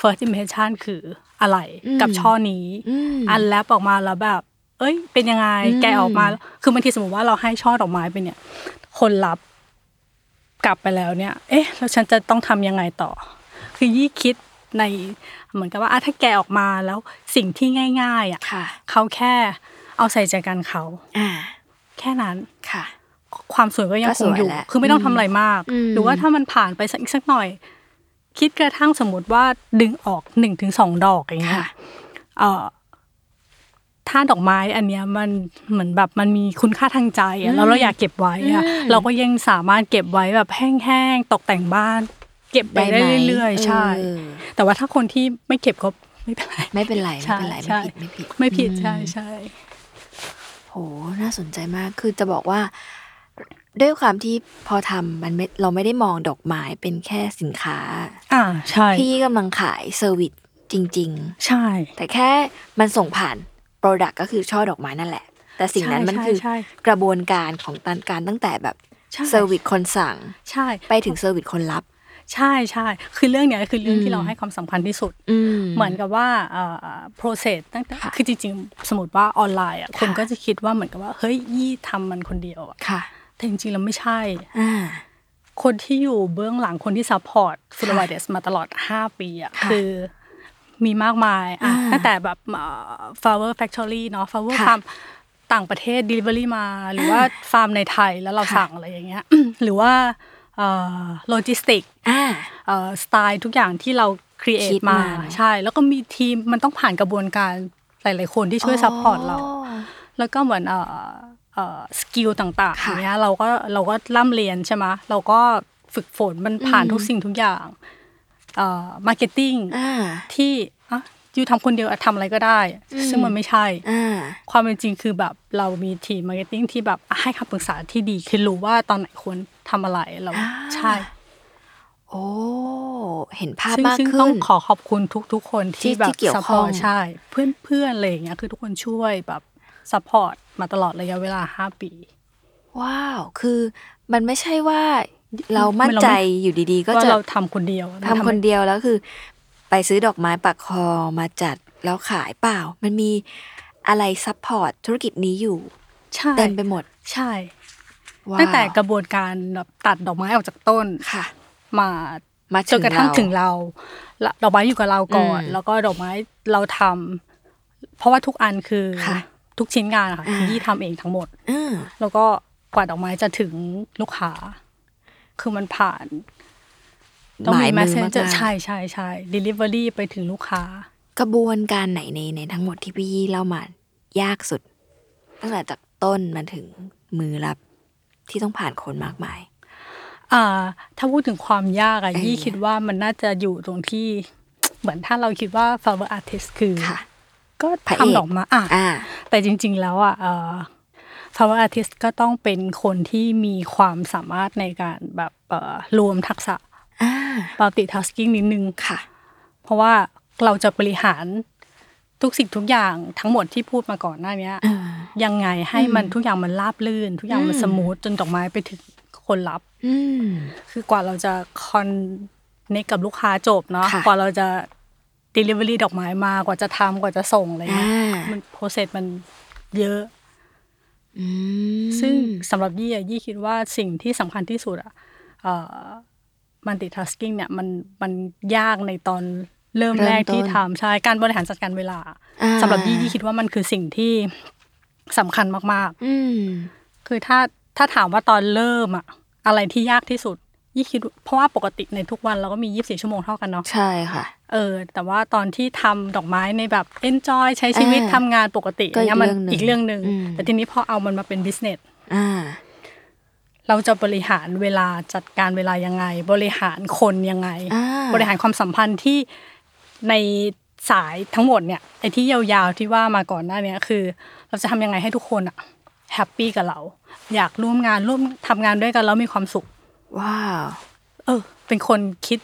first impression คืออะไรอืมกับช่อนี้อืมอันแลปออกมาแล้วแบบ เอ้ย เป็นยังไงอืมแกะออกมา คือบางทีสมมติว่าเราให้ช่อดอกไม้ไปเนี่ย คนรับกลับไปแล้วเนี่ย เอ๊ะ แล้วฉันจะต้องทำยังไงต่อ คือยี่คิดในเหมือนกับว่าอะถ้าแกะออกมาแล้วสิ่งที่ง่าย ๆอะค่ะเขาแค่เอาใส่ใจกันเขาอ่าแค่นั้นค่ะ ความสวยก็ยังก็คสงวยอยู่แหละคือไม่ต้องทำอะไรมากอืมหรือว่าถ้ามันผ่านไปสักอีกสักหน่อย คิดกระทั่งสมมติว่าดึงออกหนึ่งถึงสองดอกอย่างเงี้ยค่ะเอ่อ ถ้าดอกไม้อันเนี้ยมันเหมือนแบบมันมีคุณค่าทางใจอะแล้วเราอยากเก็บไว้อะอืมเราก็ยังสามารถเก็บไว้แบบแห้งๆตกแต่งบ้าน เก็บไปได้ไหมเรื่อยๆใช่เออแต่ว่าถ้าคนที่ไม่เก็บก็ไม่เป็นไรไม่เป็นไรใช่ไม่เป็นไรใช่ไม่ผิดไม่ผิดอืใช่ใช่โหน่าสนใจมากคือจะบอกว่า ด้วยความที่พอทำมันไม่เราไม่ได้มองดอกไม้เป็นแค่สินค้า อ่าใช่พี่กำลังขาย service จริงใช่ๆแต่แค่มันส่งผ่าน product ก็คือช่อดอกไม้นั่นแหละ แต่สิ่งนั้นใช่มันใช่คือใช่กระบวนการของการการตั้งแต่แบบใช่ service คนสั่งใช่ไปถึง service คนรับ ใช่ใช่คือเรื่องเนี้ยคือเรื่องอืมที่เราให้ความสำคัญที่สุดอืมเหมือนกับว่าเอ่อ process ตั้งแต่ค่ะคือจริงๆ สมมติว่าออนไลน์อะค่ะคนก็จะคิดว่าเหมือนกับว่าเฮ้ยยี่ทำมันคนเดียวอะค่ะแต่จริงๆแล้วไม่ใช่อ่าคนที่อยู่เบื้องหลังคนที่ซัพพอร์ตฟูลค่ะไวเดสมาตลอด 5 ปีอะค่ะคือ มีมากมายอะอ่าตั้งแต่แบบเอ่อ flower factory เนาะ flower ค่ะ farm ต่างประเทศ delivery มา หรือว่าฟาร์มในไทยแล้วเราค่ะสั่งอะไรอย่างเงี้ยหรือว่าโลจิสติกอ่าสไตล์ทุกอย่างที่เราครีเอคิทดมามาใช่ แล้วก็มีทีมมันต้องผ่านกระบวนการหลาย ๆ คนที่ช่วยซัพพอร์ตเรา แล้วก็เหมือนเอ่อเอ่อ skill ต่างๆค่ะอย่างเงี้ยเราก็เราก็ร่ำเรียนใช่ไหมเราก็ฝึกฝนมันผ่านอืมทุกสิ่งทุกอย่างเอ่อ marketing อ่าที่อะยี่ทำคนเดียวอะทำอะไรก็ได้อืมซึ่งมันไม่ใช่อ่าความเป็นจริงคือแบบเรามีทีม marketing ที่แบบให้คำปรึกษาที่ดีคือรู้ว่าตอนไหนควรทำอะไรเราอ่าใช่ โอ้เห็นภาพมากขึ้นซึ่งซึ่งต้องขอขอบคุณทุกทุกๆคนที่ที่แบบที่เกี่ยวข้อง support ใช่ เพื่อนเพื่อนอะไรอย่างเงี้ยคือทุกคนช่วยแบบ support มาตลอดระยะเวลาห้าปี ว้าว คือมันไม่ใช่ว่า เรามั่นใจอยู่ดีๆ ก็ว่าจะเราทำคนเดียวทำคนเดียวแล้วคือ ไปซื้อดอกไม้ปากคลองมาจัดแล้วขายเปล่า มันมีอะไร support ธุรกิจนี้อยู่ใช่เต็มไปหมดใช่ว้าวตั้งแต่กระบวนการแบบตัดดอกไม้ออกจากต้นค่ะ มามาจนกระทั่งถึงเราเราละดอกไม้อยู่กับเราก่อนอืมแล้วก็ดอกไม้เราทำเพราะว่าทุกอันคือค่ะทุกชิ้นงานอะค่ะอ่าคือยี่ทำเองทั้งหมดอืมแล้วก็กว่าดอกไม้จะถึงลูกค้า คือมันผ่าน ต้องหมีมายมือ messenger มากๆใช่ใช่ใช่ delivery ไปถึงลูกค้า กระบวนการไหนในในทั้งหมดที่พี่ยี่เล่ามายากสุด ตั้งแต่จากต้นมาถึงมือรับที่ต้องผ่านคนมากมาย อ่า ถ้าพูดถึงความยากอะเออยี่คิดว่ามันน่าจะอยู่ตรงที่เหมือนถ้าเราคิดว่า flower artist คือค่ะก็พระเอกทำดอกไม้อะอ่าแต่จริง ๆ แล้วอะ เอ่อ flower artist ก็ต้องเป็นคนที่มีความสามารถในการแบบเอ่อรวมทักษะอ่า multitasking นิดนึงค่ะ เพราะว่าเราจะบริหารทุกสิ่งทุกอย่างทั้งหมดที่พูดมาก่อนหน้าเนี้ยอ่ายังไงให้มันทุกอย่างมันราบลื่น ทุกอย่างมันอืมสมูทจนดอกไม้ไปถึงคนรับอืมคือกว่าเราจะคอนเนคกับลูกค้าจบเนาะค่ะกว่าเราจะ delivery ดอกไม้มากว่าจะทำกว่าจะส่งอะไรเงี้ยอ่ามัมันโปรเซสมันเยอะอืม ซึ่งสำหรับยี่อะยี่คิดว่าสิ่งที่สำคัญที่สุดอะเอ่อ multitasking เนี่ยมันมันยากในตอนเริ่มเริ่มแรกที่ต้นทำใช่การบริหารจัดการเวลาอ่าสำหรับยี่ยี่คิดว่ามันคือสิ่งที่สำคัญมากอืมๆคือถ้าถ้าถามว่าตอนเริ่มอะอะไรที่ยากที่สุด ยี่คิดเพราะว่าปกติในทุกวันเราก็มี 24 ชั่วโมงเท่ากันเนาะใช่ค่ะ เออ แต่ว่าตอนที่ทำดอกไม้ในแบบ enjoy ใช้ชีวิตอ่าทำงานปกติก็อีกเนี่ยมันเรื่องหนึ่งอีกเรื่องหนึ่งอืมแต่ทีนี้พอเอามันมาเป็น business อ่าเราจะบริหารเวลาจัดการเวลายังไง บริหารคนยังไงอ่าบริหารความสัมพันธ์ที่ในสายทั้งหมดเนี่ยไอ้ที่ยาวๆที่ว่ามาก่อนหน้าเนี้ยคือ เราจะทำยังไงให้ทุกคนอะแฮปปี้กับเรา อยากร่วมงานร่วมทำงานด้วยกันแล้วมีความสุข ว้าวเออ เป็นคนคิด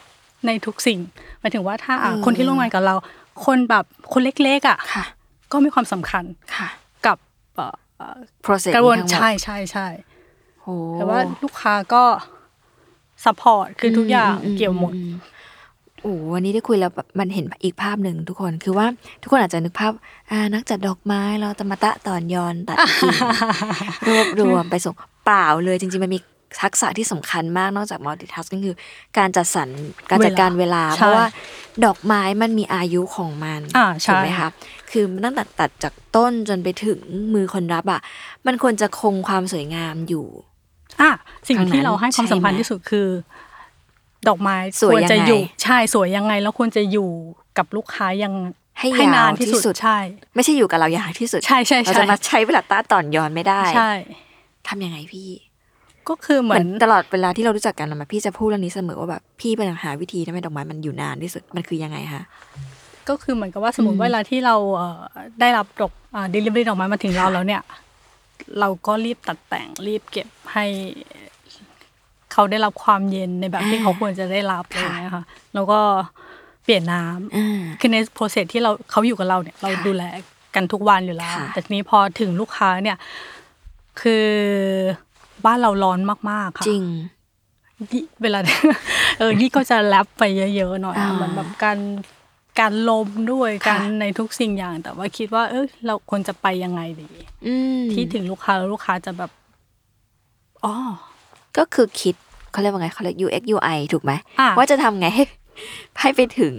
ในทุกสิ่งหมายถึงว่าถ้าอะเออคนที่ร่วมงานกับเรา คนแบบคนเล็กๆอะค่ะก็มีความสำคัญค่ะ กับเอ่อเอ่อ process กระบวนนี้ทั้งหมดใช่ใช่ใช่โอ้แต่ว่าลูกค้าก็ support คือทุกอย่างเกี่ยวหมดอืมโอ้วันนี้ได้คุยแล้วแบบมันเห็นอีกภาพหนึ่งทุกคนคือว่าทุกคนอาจจะนึกภาพอ่านักจัดดอกไม้เราจะมาตะตอนยอนตัดกิ่งรวบรวมไปส่งเปล่าเลยจริงๆมันมี ทักษะที่สำคัญมากนอกจาก multitasking คือ การจัดสรรการจัดการเวลาใช่เพราะว่าดอกไม้มันมีอายุของมันอ่าใช่ถูกไหมคะคือมันตั้งแต่ตัดจากต้นจนไปถึงมือคนรับอะมันควรจะคงความสวยงามอยู่อะสิ่งทางนั้นที่เราให้ความสำคัญใช่ไหมที่สุดคือ ดอกไม้สวยควรจะยังไงอยู่ใช่สวยยังไง แล้วควรจะอยู่กับลูกค้ายังให้ยานานวที่ที่สุสุดดใช่ ไม่ใช่อยู่กับเราอย่างที่สุดใช่ใช่เราใช่จะมาใช้เวลาต้าตอนยอนไม่ได้ ใช่ทำยังไงพี่ ก็คือเหเหมืมืออนนตลอดเวลาที่เรารู้จักกันนะพี่จะพูดเรื่องนี้เสมอว่าแบบพี่เป็นหาวิธีทำให้ดอกไม้มันอยู่นานที่สุดมันคือยังไงคะก็คือเหมือนกับว่าสมมติเวลาที่เราเอ่อได้รับดอกอ่า delivery ดอกไม้มาถึงเราแล้วเนี่ย เราก็รีบตัดแต่งรีบเก็บให้เขาได้รับความเย็นในแบบที่อ่าเขาควรจะได้รับอะไรค่ะอย่างเงี้ยค่ะ แล้วก็เปลี่ยนน้ำอ่าคือใน process ที่เราเขาอยู่กับเราเนี่ย เราค่ะดูแลกันทุกวันอยู่แล้วค่ะแต่ทีนี้พอถึงลูกค้าเนี่ย คือ บ้านเราร้อนมากๆค่ะจริงยี่เวลาเออยี่ก็จะแรปไปเยอะๆหน่อยอ่าเหมือนแบบการการลมด้วยค่ะการในทุกสิ่งอย่าง แต่ว่าคิดว่า เออเราควรจะไปยังไงดีอืมที่ถึงลูกค้าแล้วลูกค้าจะแบบอ๋อก็คือคิดเขาเรียกว่าไงเขาเรียก UX UI ถูกไหมอะว่าจะทำไงให้ให้ไปถึง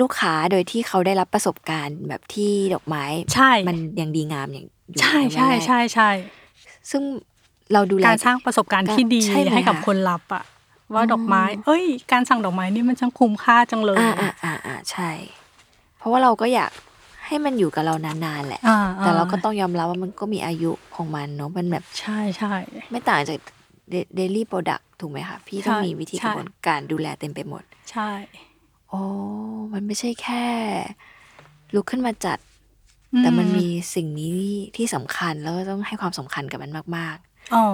ลูกค้าโดยที่เขาได้รับประสบการณ์แบบที่ดอกไม้ใช่มันยังดีงามอย่างอยู่ใช่ใช่นแรกใช่ใช่ซึ่ง เราดูแลการสร้างประสบการณ์ที่ดีใช่ไหมให้กับคะคนรับอะว่าดอกไม้ เอ้ย การสั่งดอกไม้นี่มันช่างคุ้มค่าจังเลยอ่าอ่าอ่าอ่าใช่ เพราะว่าเราก็อยากให้มันอยู่กับเรานานๆแหละอ่าแต่เราก็ต้องยอมรับว่ามันก็มีอายุของมันเนาะมันแบบใช่ใช่ไม่ต่างจากเดลี่โปรดักถูกไหมคะพี่ต้องใช่มีวิธีใช่กระบวนการดูแลเต็มไปหมด ใช่โอ้มันไม่ใช่แค่ ลุกขึ้นมาจัด แต่มันมีสิ่งนี้ที่สำคัญแล้วก็ต้องให้ความสำคัญกับมันมาก อ๋อ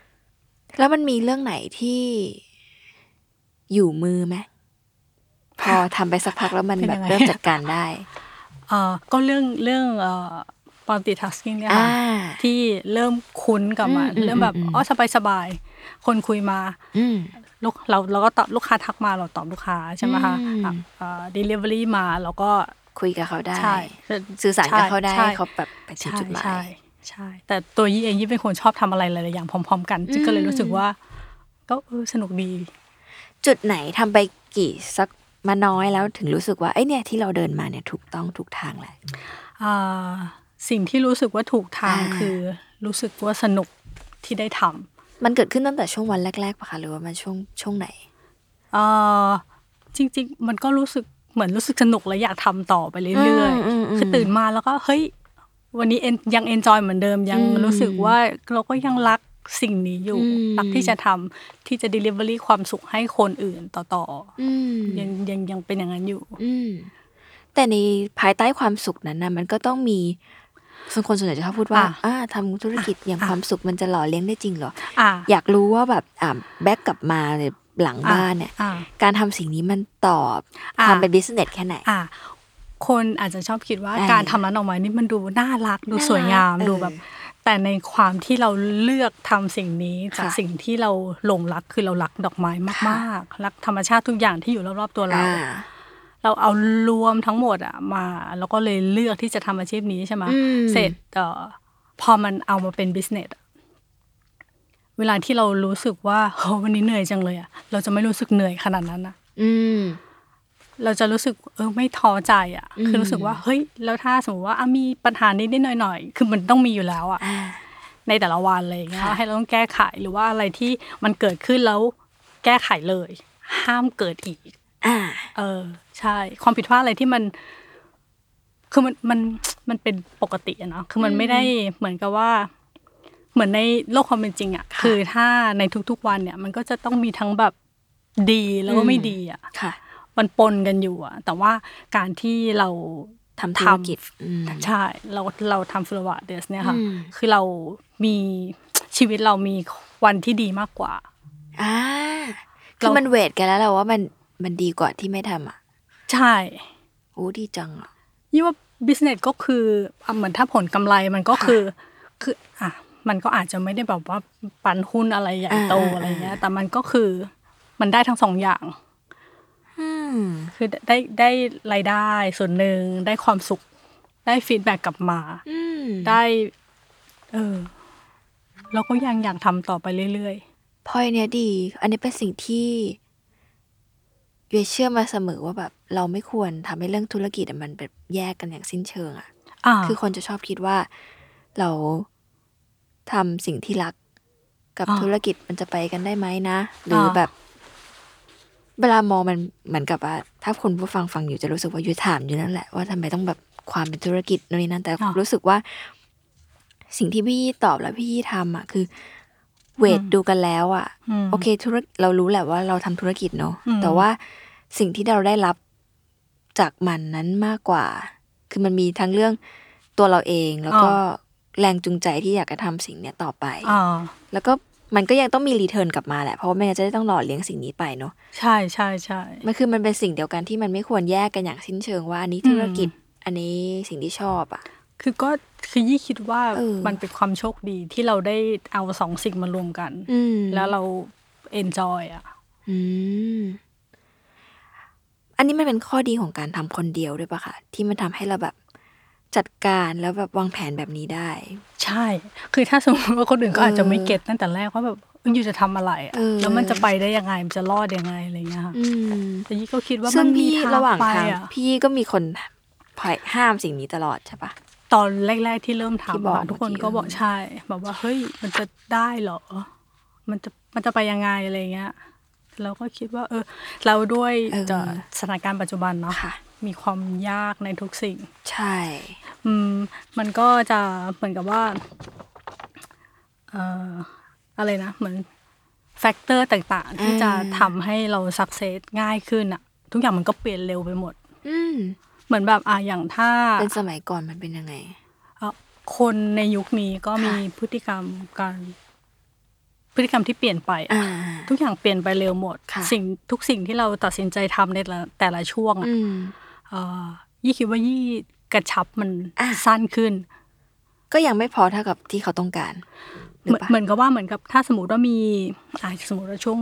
ๆแล้วมันมีเรื่องไหนที่อยู่มือไหมพอทำไปสักพักแล้วมันเป็นแบยับงไงเริ่มจัดการได้เอ่อก็เรื่องเรื่องเอ่อ multitasking เนี่ยอ่าค่ะที่เริ่มคุ้นกับมันอืมเริ่มแบบอืมอืมอ๋อสบายสบายๆคนคุยมาอืมลูกเราเราก็ตอบลูกค้าทักมาเราตอบลูกค้าใช่ไหมคะอืมอะเอ่อ delivery มาเราก็คุยกับเขาได้ ใช่สื่อสารกับเขาได้ใช่ให้เขาแบบไปถึงใช่จุดหมาย ใช่ใช่ แต่ตัวยี่เองยี่เป็นคนชอบทำอะไรหลายๆอย่างพร้อม ๆ กันจึงก็เลยรู้สึกว่า ก็เออสนุกดี จุดไหนทำไปกี่สักมาน้อยแล้วถึงรู้สึกว่าไอ้ยเนี่ยที่เราเดินมาเนี่ยถูกต้องถูกทางแหละอ่าสิ่งที่รู้สึกว่าถูกทางอ่าคือรู้สึกว่าสนุกที่ได้ทำมันเกิดขึ้นตั้งแต่ช่วงวันแรกๆปะคะหรือว่ามันช่วงช่วงไหนเอ่อจริง ๆ มันก็รู้สึกเหมือนรู้สึกสนุกและอยากทำต่อไปเรื่อยอืมอืมอืมๆคือตื่นมาแล้วก็เฮ้ย วันนี้ en- ยังเอนจอยเหมือนเดิมยังอืมรู้สึกว่าเราก็ยังรักสิ่งนี้อยู่อืมรักที่จะทำที่จะ delivery ความสุขให้คนอื่นต่ออืมๆยังยังยังเป็นอย่างนั้นอยู่ อืมแต่ในภายใต้ความสุขนั้นนะมันก็ต้องมีส่วนคนส่วนใหญ่จะชอบพูดว่าอะอ่าทำธุรกิจอย่างอะความสุขมันจะหล่อเลี้ยงได้จริงเหรออ่าอยากรู้ว่าแบบอ่า back กลับมาในหลังบ้านเนี่ยอ่าการทำสิ่งนี้มันตอบอะความเป็น business แค่ไหนอ่า คนอาจจะชอบคิดว่าเออการทำร้านออกมานี่มันดูน่ารักดูน่ารักสวยงามเออดูแบบ แต่ในความที่เราเลือกทำสิ่งนี้จากค่ะสิ่งที่เราหลงรักคือเรารักดอกไม้มากๆรักธรรมชาติทุกอย่างที่อยู่รอบๆตัวเราอ่าเราเอารวมทั้งหมดอะมา แล้วก็เลยเลือกที่จะทำอาชีพนี้ใช่ไหมอืมเสร็จเอ่อพอมันเอามาเป็น business เวลาที่เรารู้สึกว่าเฮ้ยวันนี้เหนื่อยจังเลยอะเราจะไม่รู้สึกเหนื่อยขนาดนั้นนะอืม เราจะรู้สึกเออไม่ท้อใจอะอืมคือรู้สึกว่าเฮ้ยแล้วถ้าสมมติว่าอะมีปัญหานิดนิดหน่อยหน่อยๆคือมันต้องมีอยู่แล้วอะอ่าในแต่ละวันอะไรอย่างเงี้ยค่ะให้เราต้องแก้ไขหรือว่าอะไรที่มันเกิดขึ้นแล้วแก้ไขเลย ห้ามเกิดอีกอ่าเออ ใช่ ความผิดพลาดอะไรที่มัน คือมันมันมันเป็นปกติอะเนาะคือมันไม่ได้เหมือนกับว่า เหมือนในโลกความเป็นจริงอะค่ะคือถ้าในทุกๆวันเนี่ย มันก็จะต้องมีทั้งแบบดีแล้วก็ไม่ดีอะค่ะ มันปนกันอยู่อะแต่ว่าการที่เราทำธุรกิจอืมใช่เราเราทำฟลวเดสเนี่ยค่ะอืมคือเรามีชีวิตเรามีวันที่ดีมากกว่าอ่าเราคือมันเวทกันแล้วแหละว่ามันมันดีกว่าที่ไม่ทำอะ ใช่โอ้ดีจังอะยี่ว่า business ก็คืออะเหมือนถ้าผลกำไรมันก็คือ คืออะมันก็อาจจะไม่ได้แบบว่าปันหุ้นอะไรใหญ่โตอ่าอ่าอะไรเงี้ย แต่มันก็คือมันได้ทั้งสองอย่างอืม คือได้ได้รายได้ส่วนหนึ่งได้ความสุข ได้ feedback กลับมาอืมได้ เออแล้วก็ยังอยากทำต่อไปเรื่อยพอยเนี่ยดี อันนี้เป็นสิ่งที่เวเชื่อมาเสมอว่าแบบ เราไม่ควรทำให้เรื่องธุรกิจอะมันแบบแยกกันอย่างสิ้นเชิงอะๆอ่าคือคนจะชอบคิดว่าเราทำสิ่งที่รักกับอ่าธุรกิจมันจะไปกันได้ไหมนะ หรืออาแบบ เวลามองมันเหมือนกับว่า ถ้าคนผู้ฟังฟังอยู่จะรู้สึกว่ายุยถามอยู่นั่นแหละว่าทำไมต้องแบบความเป็นธุรกิจโน่นนี่นั่นแต่อ่ารู้สึกว่า สิ่งที่พี่ตอบแล้วพี่ทำอะ คือเวทอืมดูกันแล้วอะมโอเค ธุรเรารู้แหละว่าเราทำธุรกิจเนาะอืมแต่ว่าสิ่งที่เราได้รับจากมันนั้นมากกว่า คือมันมีทั้งเรื่องตัวเราเองแล้วก็แรงจูงใจที่อยากจะทำสิ่งเนี้ยต่อไปอ่าแล้วก็ มันก็ยังต้องมีรีเทิร์นกลับมาแหละ เพราะว่าไม่งั้นจะได้ต้องหล่อเลี้ยงสิ่งนี้ไปเนาะใช่ใช่ใช่มันคือมันเป็นสิ่งเดียวกันที่มันไม่ควรแยกกันอย่างสิ้นเชิงว่าอันนี้ธุรกิจอันนี้สิ่งที่ชอบอะ คือก็คือยี่คิดว่าเออมันเป็นความโชคดีที่เราได้เอาสองสิ่งมารวมกันอืมแล้วเราเอนจอยอะอืมอันนี้มันเป็นข้อดีของการทำคนเดียวด้วยปะคะที่มันทำให้เราแบบ จัดการแล้วแบบวางแผนแบบนี้ได้ ใช่ คือถ้าสมมติว่าคนอื่นก็เออออาจจะไม่เก็ตตั้งแต่แรกว่าแบบเอ้ยอยู่จะทำอะไรอะเออแล้วมันจะไปได้ยังไงมันจะรอดยังไงอะไรเงี้ยค่ะอืมแต่ยี่ก็คิดว่าซึ่มังนมีพี่ทางระหว่างไปทางอะพี่ก็มีคนพยห้ามสิ่งนี้ตลอดใช่ปะตอนแรก ๆที่เริ่มที่ทำบอกอะทุกคนเมื่อกี้ก็บอกเออใช่บอกว่าเฮ้ยมันจะได้เหรอ มันจะมันจะไปยังไงอะไรเงี้ยเราก็คิดว่า เออ เราด้วยเออจะสถานการณ์ปัจจุบันเนาะค่ะ มีความยากในทุกสิ่ง ใช่อืมมันก็จะเหมือนกับว่าเอ่ออะไรนะ เหมือน factor ต่างๆ ที่จะทำให้เรา success ง่ายขึ้นอะทุกอย่างมันก็เปลี่ยนเร็วไปหมด อืมเหมือนแบบอะอย่างถ้าเป็นสมัยก่อนมันเป็นยังไงเอ่อคนในยุคนี้ก็มีค่ะพฤติกรรมการพฤติกรรมที่เปลี่ยนไปอะอ่า ทุกอย่างเปลี่ยนไปเร็วหมด ค่ะ สิ่งทุกสิ่งที่เราตัดสินใจทำในแต่ละแต่ละช่วงอะอืมเอ่อ ยี่คิดว่ายี่กระชับมันอะสั้นขึ้น ก็ยังไม่พอเท่ากับที่เขาต้องการหรืเหมืออนปะเหมือนกับว่าเหมือนกับถ้าสมมติว่ามีอ่าสมมติว่าช่วง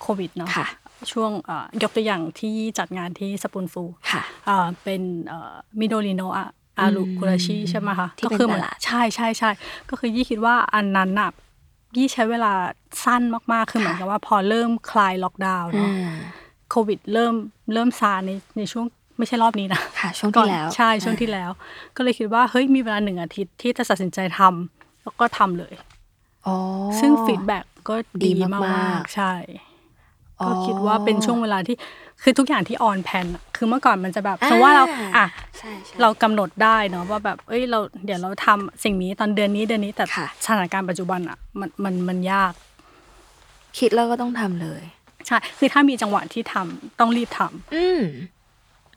โควิดเนาะค่ะช่วงเอ่อยกตัวอย่างที่จัดงานที่สปูนฟูค่ะอ่าเป็นเอ่อมิโดริโนอะอารุอืมคุราชิใช่ไหมคะที่เป็นก็คืหมือตลาดใช่ใช่ใช่ก็คือยี่คิดว่าอันนั้นน่ะยี่ใช้เวลาสั้นมากๆคือเหมือนกับว่าพอเริ่มคลายล็อกดาวน์อืเนาะมโควิดเริ่มเริ่มซาในในช่วง ไม่ใช่รอบนี้นะค่ะ ช่วงก่อนที่นแล้วใช่ช่วงที่แล้ว ก็เลยคิดว่าเฮ้ยมีเวลาหนึ่งอาทิตย์ที่จะตัดสินใจทำแล้วก็ทำเลยอ๋อซึ่ง feedbackก็ดีดีมากๆมากๆใช่อ๋อก็คิดว่าเป็นช่วงเวลาที่คือทุกอย่างที่ on plan คือเมื่อก่อนมันจะแบบสมมติว่าเราอะใช่ใช่เรากำหนดได้เนาะว่าแบบเอ้ยเราเดี๋ยวเราทำสิ่งนี้ตอนเดือนนี้เดือนนี้แต่ค่ะสถานการณ์ปัจจุบันอะมันมันมันยาก คิดแล้วก็ต้องทำเลยใช่คือถ้ามีจังหวะที่ทำต้องรีบทำอืม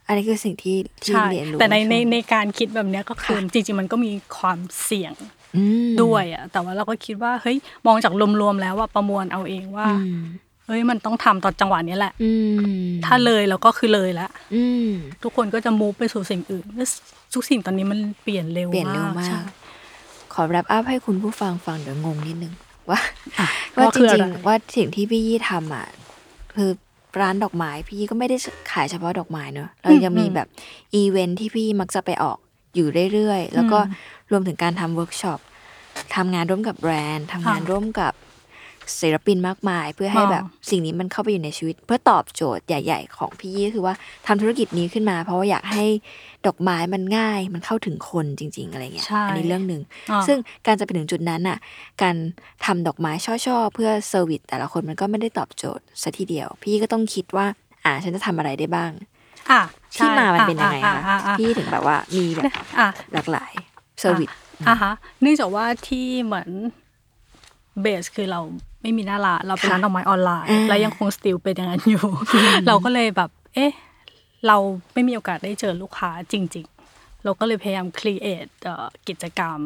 อันนี้คือสิ่งที่ที่ใช่เรียนรู้แต่ในในช่วงในการคิดแบบเนี้ยก็คือจริงๆมันก็มีความเสี่ยงอืมด้วยอะแต่ว่าเราก็คิดว่าเฮ้ยมองจากรวมๆแล้วว่าประมวลเอาเองว่าอืมเฮ้ยมันต้องทำตอนจังหวะนี้แหละอืมถ้าเลยเราก็คือเลยแล้วอืมทุกคนก็จะมูฟไปสู่สิ่งอื่นแล้วทุกสิ่งตอนนี้มันเปลี่ยนเร็วเปลี่ยนเร็วมากใช่ขอแรปอัพให้คุณผู้ฟังฟังเดี๋ยวงงนิดนึงว่าอะว่าว่าคืออะไรจริงๆว่าสิ่งที่พี่ยี่ทำอะคือ ร้านดอกไม้พี่ยี่ก็ไม่ได้ขายเฉพาะดอกไม้เนอะเรายังมีแบบอีเวนท์ที่พี่มักจะไปออกอยู่เรื่อยๆ แล้วก็รวมถึงการทำเวิร์กช็อปทำงานร่วมกับแบรนด์ทำงานร่วมกับ ศิลปินมากมาย เพื่อให้แบบสิ่งนี้มันเข้าไปอยู่ในชีวิต เพื่อตอบโจทย์ใหญ่ ๆ ของพี่ยี่คือว่าทำธุรกิจนี้ขึ้นมา เพราะว่าอยากให้ดอกไม้มันง่าย มันเข้าถึงคนจริง ๆ อะไรเงี้ยใช่อันนี้เรื่องหนึ่งอ่าซึ่งการจะไปถึงจุดนั้นน่ะ การทำดอกไม้ช่อๆเพื่อ service แต่ละคนมันก็ไม่ได้ตอบโจทย์ซะทีเดียว พี่ก็ต้องคิดว่า อ่าฉันจะทำอะไรได้บ้างอะใช่ที่มามันเป็นยังไงคะอ่าอ่าพี่ถึงแบบว่ามีแบบอะหลากหลาย serviceอะฮะเนื่องจากว่าที่เหมือน base คือเราไม่มีหน้าร้านเราเป็นร้านดอกไม้ออนไลน์อ่าและยังคง still เป็นอย่างนั้นอยู่ เราก็เลยแบบ เอ๊ะ เราไม่มีโอกาสได้เจอลูกค้าจริง ๆ เราก็เลยพยายาม create กิจกรรม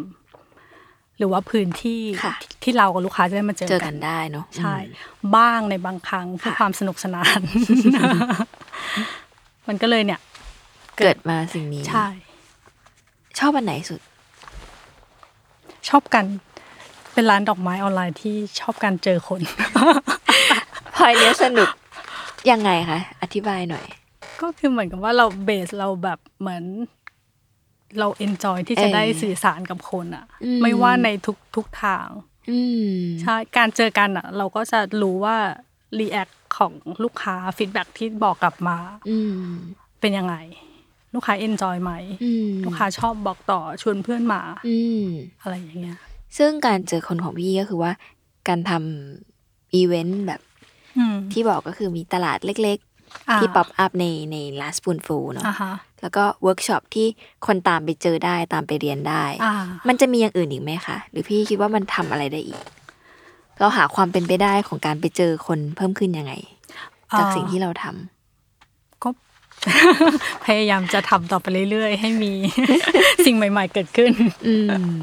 หรือว่าพื้นที่ค่ะที่เรากับลูกค้าจะได้มาเจอเจอกักันนได้เนาะใช่อืมบ้างในบางครั้งเพื่อค่ะความสนุกสนาน มันก็เลยเนี่ย เกิดมาสิ่งนี้ใช่ ชอบอันไหนสุด ชอบกัน เป็นร้านดอกไม้ออนไลน์ที่ชอบการเจอคนพอยเนี้ยสนุกยังไงคะอธิบายหน่อย ก็คือเหมือนกับว่าเรา base เราแบบเหมือน เรา enjoy ที่จะเออได้สื่อสารกับคนอะอืมไม่ว่าในทุกทุกทางอืมใช่การเจอกันอะเราก็จะรู้ว่า react ของลูกค้า feedback ที่บอกกลับมาอืมเป็นยังไง ลูกค้า enjoy ไหมอืมลูกค้าชอบบอกต่อชวนเพื่อนมาอืมอะไรอย่างเงี้ย ซึ่งการเจอคนของพี่ก็คือว่า การทำอีเวนต์แบบอืมที่บอกก็คือมีตลาดเล็กๆอ่าๆที่ pop up ในในลาสปูนฟูเนาะอ่าฮะแล้วก็เวิร์กช็อปที่คนตามไปเจอได้ตามไปเรียนได้อ่ามันจะมีอย่างอื่นอีกไหมคะ หรือพี่คิดว่ามันทำอะไรได้อีก เราหาความเป็นไปได้ของการไปเจอคนเพิ่มขึ้นยังไง จากสิ่งที่เราทำก็พยายามจะทำต่อไปเรื่อยๆ ให้มีสิ่งใหม่ ๆ เกิดขึ้นอืม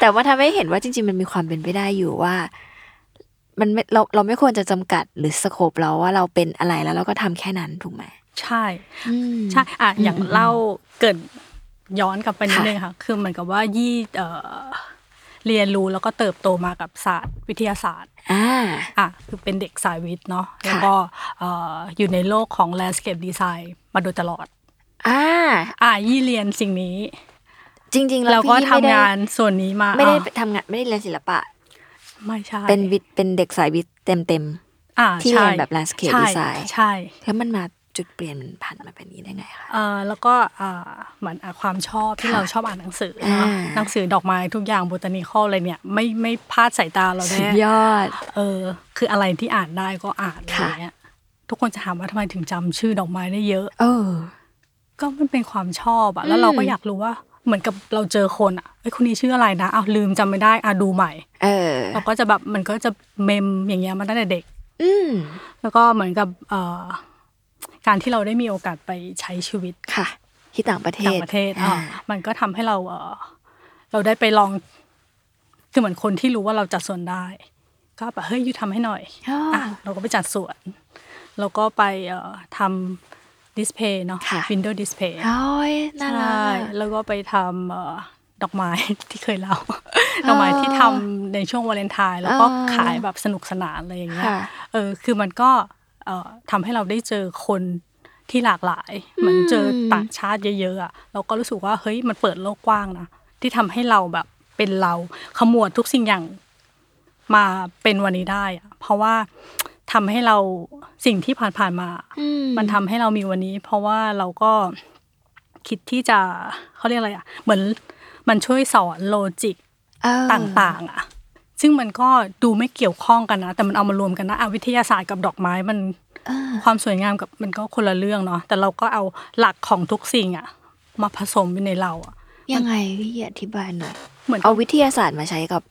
แต่ว่าทำให้เห็นว่าจริง ๆ มันมีความเป็นไปได้อยู่ว่า มันไม่เราเราไม่ควรจะจำกัดหรือสโคปเราว่าเราเป็นอะไรแล้วเราก็ทำแค่นั้นถูกไหมใช่อืมใช่อะอย่างอืมเล่าเกิดย้อนกลับไปนิดค่ะนึงค่ะ คือเหมือนกับว่ายี่เอ่อเรียนรู้แล้วก็เติบโตมากับศาสตร์วิทยาศาสตร์อ่าอะคือเป็นเด็กสายวิทย์เนาะแล้วก็เอ่ออยู่ในโลกของ landscape design มาโดยตลอดอ่าอะยี่เรียนสิ่งนี้ จริงๆแล้แล้ววก็พี่ทำไม่ได้งานส่วนนี้มาไม่ได้อะทำงานไม่ได้เรียนศิลปะ ไม่ใช่ เป็นวิทย์เป็นเด็กสายวิทย์เต็มเต็มอะที่เรียนใช่แบบ landscape ใช่ design ใช่ๆแล้วมันมาจุดเปลี่ยนมันผ่านมาแบบนี้ได้ไงคะเอ่อแล้วก็อ่าเหมือนอะความชอบที่ค่ะเราชอบอ่านหนังสืออ่าเนาะหนังสือดอกไม้ทุกอย่างบูตานิคอลอะไรเนี่ยไม่ไม่พลาดสายตาเราสุแน่ดยอด เออ คืออะไรที่อ่านได้ก็อ่านอะไรค่ะเงี้ยทุกคนจะถามว่าทำไมถึงจำชื่อดอกไม้ได้เยอะ เออ ก็มันเป็นความชอบอะแล้วเราก็อยากรู้ว่า เหมือนกับเราเจอคนอะเอ้ยคนนี้ชื่ออะไรนะอ้าวลืมจำไม่ได้อะดูใหม่ เออเราก็จะแบบมันก็จะเมมอย่างเงี้ยมาตั้งแต่เด็ก อืมแล้วก็เหมือนกับเอ่อการที่เราได้มีโอกาสไปใช้ชีวิตค่ะ ที่ต่างประเทศต่างประเทศอ่าอะมันก็ทำให้เราเออเราได้ไปลองคือเหมือนคนที่รู้ว่าเราจัดสวนได้ ก็แบบเฮ้ย you ทำให้หน่อยอ๋ออะเราก็ไปจัดสวนแล้วก็ไปเอ่อทำ display เนาะค่ะ window display โอ้ยน่ารัใช่แล้วก็ไปทำเอ่อดอกไม้ที่เคยเล่าดอกไม้ที่ทำในช่วงวาเลนไทน์แล้วก็อ่าขายแบบสนุกสนานอะไรอย่างเงี้ยค่ะเออคือมันก็เอ่อทำให้เราได้เจอคนที่หลากหลายเหมือนเจอต่างชาติเยอะๆอะเราก็รู้สึกว่าเฮ้ยมันเปิดโลกกว้างนะที่ทำให้เราแบบเป็นเราขมวดทุกสิ่งอย่างมาเป็นวันนี้ได้อะเพราะว่า ทำให้เราสิ่งที่ผ่านๆมาอืมมันทำให้เรามีวันนี้ เพราะว่าเราก็คิดที่จะเขาเรียกอะไรอะ เหมือนมันช่วยสอนโลจิกเออต่างๆ อะ ซึ่งมันก็ดูไม่เกี่ยวข้องกันนะ แต่มันเอามารวมกันนะอะวิทยาศาสตร์กับดอกไม้มันเออความสวยงามกับมันก็คนละเรื่องเนาะแต่เราก็เอาหลักของทุกสิ่งอะ มาผสมอยู่ในเราอะยังไงพี่อธิบายหน่อยเหมือนเอาวิทยาศาสตร์มาใช้กับ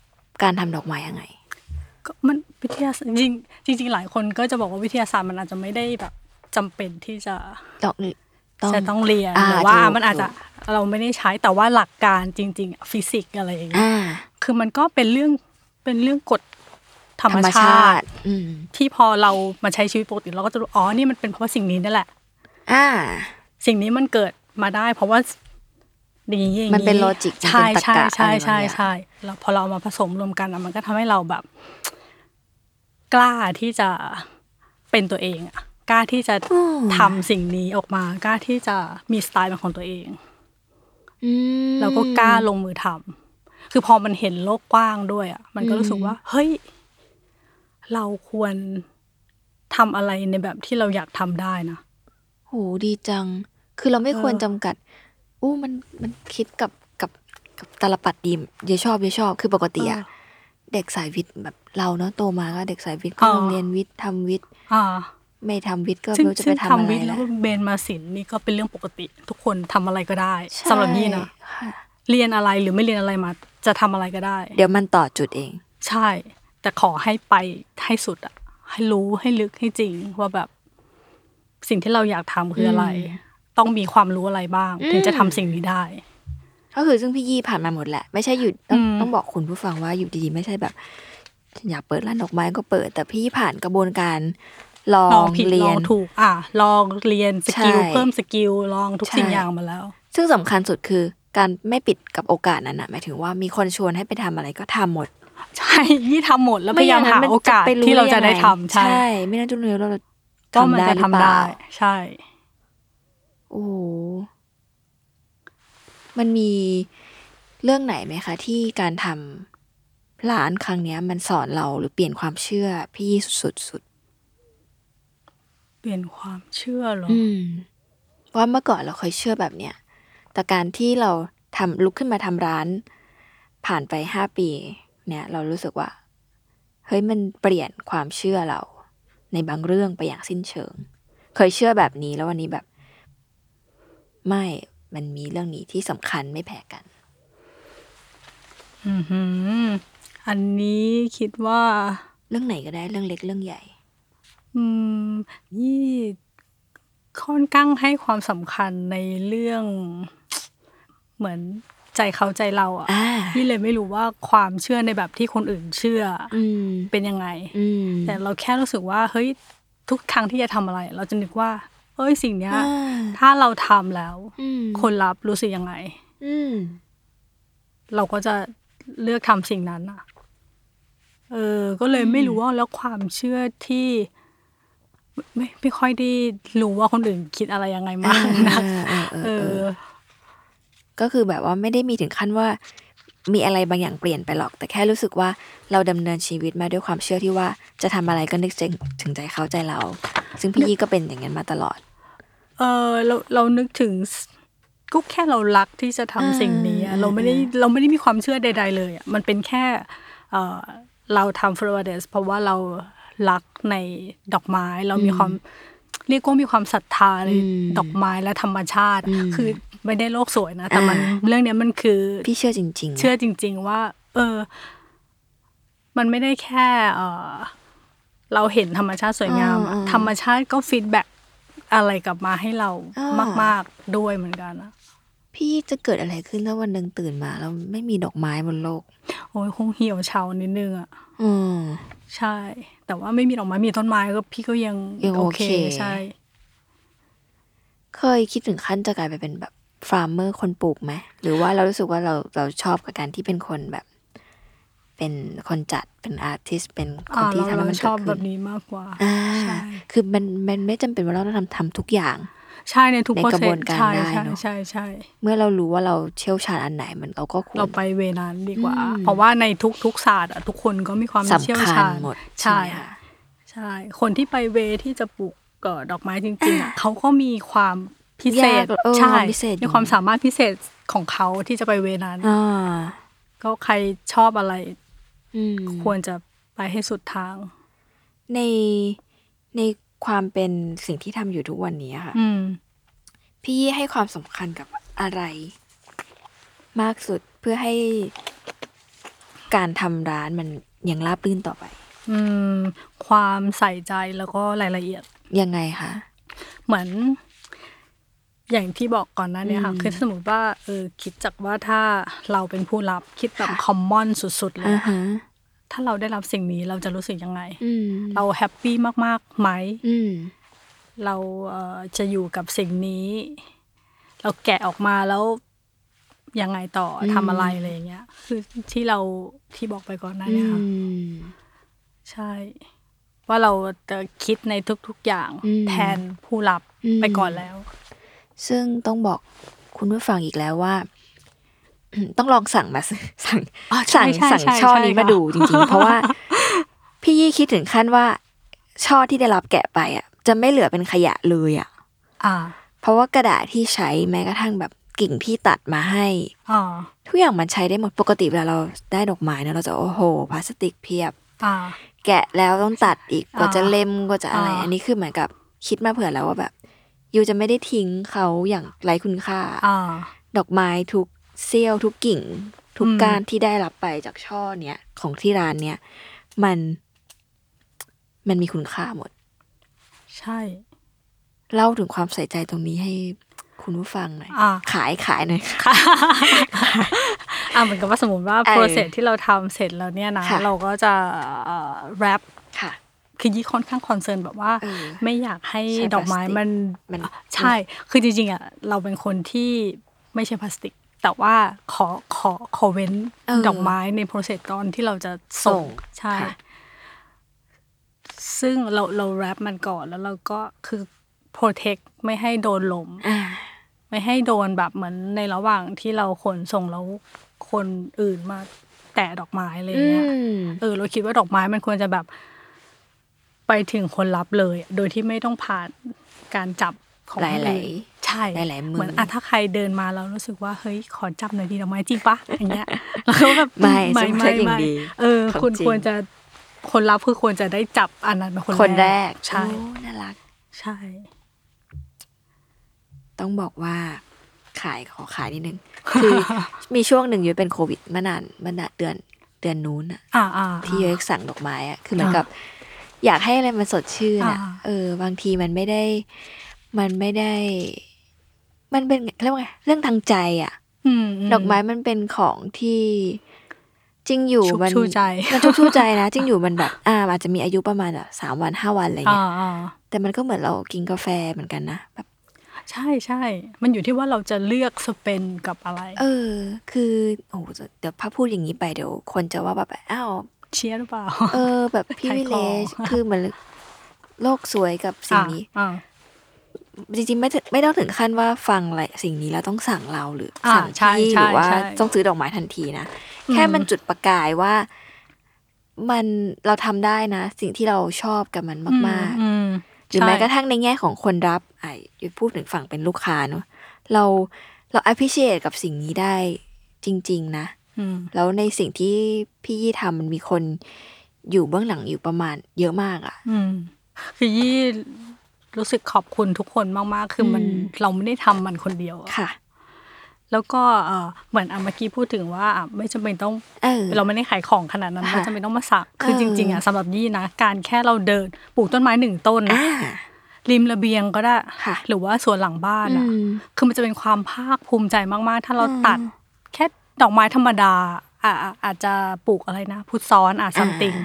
การทำดอกไม้ยังไงก็มัน วิทยาศาสตร์จริงจริง ๆ หลายคนก็จะบอกว่าวิทยาศาสตร์มันอาจจะไม่ได้แบบจำเป็นที่จะดอกต้องจะต้องเรียนอ่าหรือว่าถูกมันอาจจะเราไม่ได้ใช้แต่ว่าหลักการจริงๆอะฟิสิกส์อะไรอย่างเงี้ยอ่าคือมันก็เป็นเรื่องเป็นเรื่องกฎธรรมธรรมชาชาติติอืมที่พอเรามาใช้ชีวิตปกติเราก็จะรู้อ๋อนี่มันเป็นเพราะว่าสิ่งนี้นั่นแหละ อ่า สิ่งนี้มันเกิดมาได้ เพราะว่าอย่างนี้อย่างมันเป็น logic มันเป็นใช่ตรรใช่กะใช่อะไรบางใช่อย่างใช่แล้วพอเราเอามาผสมรวมกันอะมันก็ทำให้เราแบบ กล้าที่จะเป็นตัวเองอะกล้าที่จะอืมทำสิ่งนี้ออกมากล้าที่จะมีสไตล์เป็นของตัวเองอืมแล้วก็กล้าลงมือทำคือพอมันเห็นโลกกว้างด้วยอะมันก็รู้สึกว่า เฮ้ย เราควรทำอะไรในแบบที่เราอยากทำได้นะโหดีจัง คือเราไม่เออควรจำกัด อู้มันมันคิดกับกับกับตาลปัดดีมเยอะชอบเยอะชอบ คือปกติอะ เด็กสายวิทย์แบบเราเนาะโตมาก็เด็กสายวิทย์ก็อ๋อต้องเรียนวิทย์ทำวิทย์อ่าไม่ทำวิทย์ก็ซึ่ไม่งรู้จะซึ่ไปงทำอะไรทำวิทย์แล้แล้ววเบนมาศิลป์นี่ก็เป็นเรื่องปกติ ทุกคนทำอะไรก็ได้ใช่สำหรับนี่นะค่ะเรียนอะไรหรือไม่เรียนอะไรมา จะทำอะไรก็ได้ เดี๋ยวมันต่อจุดเอง ใช่ แต่ขอให้ไปให้สุดอะให้รู้ให้ลึกให้จริงว่าแบบ สิ่งที่เราอยากทำคืออะไร ต้องมีความรู้อะไรบ้าง ถึงจะทำสิ่งนี้ได้ ก็คือซึ่งพี่ยี่ผ่านมาหมดแหละ ไม่ใช่อยู่ต้องอืมต้องบอกคุณผู้ฟังว่าอยู่ดีๆ ไม่ใช่แบบฉันอยากเปิดร้านดอกไม้ก็เปิด แต่พี่ผ่านกระบวนการลอลองงผิดเรีลยอนงถูก อะ ลองเรียนสกิลใช่เพิ่มสกิลลองทุกใช่สิ่งอย่างมาแล้ว ซึ่งสำคัญสุดคือการไม่ปิดกับโอกาสนั้นนะหมายถึงว่ามีคนชวนให้ไปทำอะไรก็ทำหมด ใช่นี่ทำหมดแล้วพยายามหาไงั้นนโอกาสไปที่เราจะได้ยังงทำใช่ ไม่น่าจะรู้ว่าเราก็มันจะหรือทำเปล่าได้ ใช่ โอ้โห มันมีเรื่องไหนไหมคะ ที่การทำร้านครั้งเนี้ย มันสอนเราหรือเปลี่ยนความเชื่อพี่สุดๆสุดเปลี่ยนความเชื่อเหรอ อืมว่าเมื่อก่อนเราเคยเชื่อแบบเนี้ยแต่การที่เราทำลุกขึ้นมาทำร้าน ผ่านไปห้าปี เนี่ย เรารู้สึกว่า เฮ้ยมันเปลี่ยนความเชื่อเรา ในบางเรื่องไปอย่างสิ้นเชิง เคยเชื่อแบบนี้แล้ววันนี้แบบ ไม่ มันมีเรื่องนี้ที่สำคัญไม่แพ้กันอือหืออันนี้คิดว่า เรื่องไหนก็ได้เรื่องเล็กเรื่องใหญ่ อืมยี่ค่อนข้างให้ความสำคัญในเรื่อง เหมือนใจเขาใจเราอะอ่าพี่เลยไม่รู้ว่าความเชื่อในแบบที่คนอื่นเชื่อออืมเป็นยังไงอืมแต่เราแค่รู้สึกว่า เฮ้ย ทุกครั้งที่จะทำอะไร เราจะนึกว่า เอ้ยสิ่งเนี้ยอ่าถ้าเราทำแล้วอืมคนรับรู้สึกยังไงอืมเราก็จะเลือกทำสิ่งนั้นอะ เออ ก็เลยไม่รู้ว่าแล้วความเชื่อที่ไม่ไม่ค่อยได้รู้ว่าคนอื่นคิดอะไรยังไงมากนะเออเออเอเอออก็คือแบบว่าไม่ได้มีถึงขั้นว่า มีอะไรบางอย่างเปลี่ยนไปหรอก แต่แค่รู้สึกว่าเราดำเนินชีวิตมาด้วยความเชื่อที่ว่าจะทำอะไรก็นึกถึงถึงใจเขาใจเรา ซึ่งพี่ยี่ก็เป็นอย่างนั้นมาตลอด เออเราเรานึกถึงสก็แค่เรารักที่จะทำสิ่งนี้อะอ่าเราไม่ได้เราไม่ได้มีความเชื่อใด ๆ เลยอะมันเป็นแค่เออเราทำฟลอเดสเพราะว่าเรารักในดอกไม้ เรามีความเรียกว่ามีความศรัทธาในดอกไม้และธรรมชาติอะคือไม่ได้โลกสวยนะ แต่มันเรื่องเนี้ยมันคือพี่เชื่อจริง ๆ เชื่อจริง ๆ ว่า เออ มันไม่ได้แค่ เออเราเห็นธรรมชาติสวยงามอะธรรมชาติก็ feedback อะไรกลับมาให้เรามาก ๆด้วยเหมือนกันนะพี่จะเกิดอะไรขึ้นถ้าวันหนึ่งตื่นมาแล้วไม่มีดอกไม้บนโลก โอ้ยคงเหี่ยวเฉานิดนึงอะอืม ใช่ แต่ว่าไม่มีดอกไม้มีต้นไม้ก็พี่ก็ยังยังโอเค ใช่ เคยคิดถึงขั้นจะกลายไปเป็นแบบ farmer คนปลูกไหมหรือว่าเรารู้สึกว่าเราเราชอบกับการที่เป็นคนแบบ เป็นคนจัดเป็นอาร์ติสเป็นคนอ่าที่เราทำให้เรามันชเกิอบดแบขึ้นบนี้มากกว่าอ่าใช่คือมันมันไม่จำเป็นว่าเราต้องทำทำทุกอย่างใช่ในทุกในโปรกระเซบสวนการใช่ได้ใช่เนอะใช่ใช่เมื่อเรารู้ว่าเราเชี่ยวชาญอันไหนมันเราก็ควรเราไปเวนั้นดีกว่าอืมเพราะว่าในทุกทุกศาสตร์อะทุกคนก็มีความเชี่ยวสำคัญชาญหมดใช่ไหมคะใช่ คนที่ไปเวที่จะปลูกเกิดดอกไม้จริงๆอะเขาก็มีความพิเศษยากเออใช่ความพิเศษอยู่มีความสามารถพิเศษของเขาที่จะไปเวนั้นอ่าก็ใครชอบอะไรอืม ควรจะไปให้สุดทาง ในในความเป็นสิ่งที่ทำอยู่ทุกวันนี้ค่ะอืมพี่ให้ความสำคัญกับอะไร มากสุดเพื่อให้การทำร้านมันยังราบรื่นต่อไป อืม ความใส่ใจแล้วก็รายละเอียด ยังไงคะ เหมือน อย่างที่บอกก่อนหน้านี้ค่ะคือถ้าสมมติว่าเออคิดจากว่าถ้าเราเป็นผู้รับคิดแบบคอมมอนสุดๆเลยอ่าอะฮะถ้าเราได้รับสิ่งนี้เราจะรู้สึกยังไงอืมเราแฮปปี้มากๆไหมอืมเราเอ่อจะอยู่กับสิ่งนี้ เราแกะออกมาแล้วยังไงต่ออมทำอะไรอะไรอย่างเงี้ย คือที่เราที่บอกไปก่อนหน้าอืนี้ค่ะมใช่ ว่าเราจะคิดในทุก ๆอย่างอืมแทนผู้รับอืมไปก่อนแล้ว ซึ่งต้องบอกคุณผู้ฟังอีกแล้วว่า ต้องลองสั่งมาสั่งอ๋อใช่สั่งใช่สั่งใช่ช่อใช่นี้ค่ะมาดูจริงๆ เพราะว่า พี่ยี่คิดถึงขั้นว่า ช่อที่ได้รับแกะไปอะ จะไม่เหลือเป็นขยะเลยอะอ่าเพราะว่ากระดาษที่ใช้แม้กระทั่งแบบกิ่งที่ตัดมาให้อ่าทุกอย่างมันใช้ได้หมดปกติเวลาเราได้ดอกไม้เนี่ยเราจะโอ้โหพลาสติกเพียบอ่าแกะแล้วต้องตัดอีกกว่าอ่าจะเล่มกว่าจะอะไรอ่าอันนี้คือเหมือนกับคิดมาเผื่อแล้วว่าแบบ ยูจะไม่ได้ทิ้งเขาอย่างไร้คุณค่าอ่าดอกไม้ทุกเสี้ยวทุกกิ่ง ทุกอืมการที่ได้รับไปจากช่อเนี้ยของที่ร้านเนี้ยมันมันมีคุณค่าหมด ใช่ เล่าถึงความใส่ใจตรงนี้ให้คุณคุณผู้ฟังหน่อยอ่าขายขายหน่อยค่ะอะเหมือนกับว่าสมมติว่าเออ process ที่เราทำเสร็จแล้วเนี่ยนะค่ะเราก็จะ wrap ค่ะ คือยี่ค่อนข้าง concern แบบว่าเออไม่อยากให้ใช้ดอกไม้พลาสติกมันมันใช่ คือจริงๆอะเราเป็นคนที่ไม่ใช่พลาสติก แต่ว่าขอขอขอเว้นเออดอกไม้ใน process ตอนที่เราจะส่ส่งงใช่ค่ะซึ่งเราเรา wrap มันก่อนแล้วเราก็คือ protect ไม่ให้โดนลมอ่าไม่ให้โดนแบบเหมือนในระหว่างที่เราขนส่งแล้วคนอื่นมาแตะดอกไม้อะไรอืเงี้ยมเออ เราคิดว่าดอกไม้มันควรจะแบบ ไปถึงคนรับเลย โดยที่ไม่ต้องผ่านการจับของหลายคนหลายอื่นใช่หลายๆมือเหมือนอะถ้าใครเดินมาเรารู้สึกว่าเฮ้ยขอจับหน่อยดีดอกไม้จริงปะอย่างเงี้ยแล้วก็แบบไม่ไม่สมมุติไม่อย่างไม่ดีเออของคุณจริงควรจะคนรับคือควรจะได้จับอันนั้นเป็นคนคนแรกใช่โอ้น่ารัก ใช่ ต้องบอกว่าขายขอขายนิดนึงคือมีช่วงหนึ่งยุ้ยเป็นโควิดมานานมานานเดือนเดือนนู้นอะอ่าอ่าที่ยุ้ยสั่งดอกไม้อะคือเหมือนอ่ากับ อยากให้อะไรมันสดชื่นอะอ่าเออ บางทีมันไม่ได้ มันไม่ได้ มันเป็นเรียกว่าไงเรื่องทางใจอะอืมมดอกไม้มันเป็นของที่จริงอยู่ชุบมันชูใจมันชุบชูใจนะจริงอยู่มันแบบ อ่าอาจจะมีอายุประมาณแบบสามวันห้าวันอะไรอ่าเงี้ยอ่าแต่มันก็เหมือนเรากินกาแฟเหมือนกันนะแบบใช่ใช่ มันอยู่ที่ว่าเราจะเลือกสเปนกับอะไร เออ คือ โอ้โหเดี๋ยวพาพูดอย่างนี้ไปเดี๋ยว คนจะว่าแบบ อ้าว เชียร์หรือเปล่า เออ แบบพี่ขายวิขเลองชคือเหมือนโลกสวยกับสิ่งนี้อ่าจริงๆไม่ถึงไม่ต้องถึงขั้นว่าฟังอะไรสิ่งนี้แล้วต้องสั่งเราหรืออ่าสั่งใช่ที่หใช่รือว่าใช่ต้องซื้อดอกไม้ทันทีนะอืมแค่มันจุดประกายว่ามันเราทำได้นะ สิ่งที่เราชอบกับมันมากอืมๆหรือแม้กระใช่ทั่งในแง่ของคนรับอะอยู่พูดถึงฝั่งเป็นลูกค้าเนอะเราเรา appreciate กับสิ่งนี้ได้จริง ๆ นะอืม แล้วในสิ่งที่พี่ยี่ทำมันมีคนอยู่เบื้องหลังอยู่ประมาณ เยอะมากอะ่ะอืมคือยี่รู้สึกขอบคุณทุกคนมาก ๆ คือมันอืมเราไม่ได้ทำมันคนเดียวอะค่ะ แล้วก็เออเหมือนอะเมื่อกี้พูดถึงว่าอะไม่จำเป็นต้องเออเราไม่ได้ขายของขนาดนั้นค่ะว่าจำเป็นต้องมาสัก คือเออจริง ๆอะสำหรับยี่นะการแค่เราเดินปลูกต้นไม้หนึ่งต้นนะอ่าริมระเบียงก็ได้ค่ะหรือว่าสวนหลังบ้านอือะมคือมันจะเป็นความภาคภูมิใจมาก ๆ ถ้าเราอืมตัดแค่ ดอกไม้ธรรมดาอะอะอาจจะปลูกอะไรนะพุทธซ้อนอะซัมติง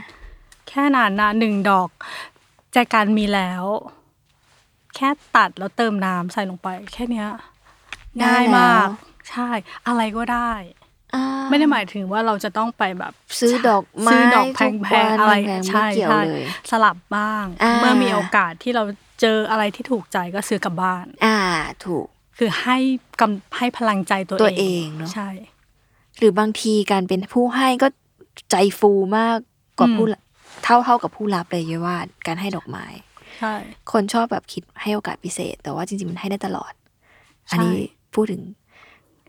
แค่นั้นนะหนึ่งดอกใจการมีแล้ว แค่ตัดแล้วเติมน้ำใส่ลงไป แค่เนี้ยง่ายมาก ใช่ อะไรก็ได้อ่าไม่ได้หมายถึงว่าเราจะต้องไปแบบ ซื้อดอกไม้ซื้อดอกแทุกพวังนๆอะไรแพงๆไม่ใช่เกี่ยวใช่เลยสลับบ้างอ่าเมื่อมีโอกาสที่เราเจออะไรที่ถูกใจก็ซื้อกลับบ้าน อ่า ถูก คือให้กำให้พลังใจตัวตัวเองเนอะใช่ หรือบางทีการเป็นผู้ให้ก็ใจฟูมากกว่าอืมผู้รับเท่าเท่ากับผู้รับเลยเยอะว่าการให้ดอกไม้ใช่คนชอบแบบคิดให้โอกาสพิเศษ แต่ว่าจริงๆมันให้ได้ตลอด อันนี้ใช่พูดถึง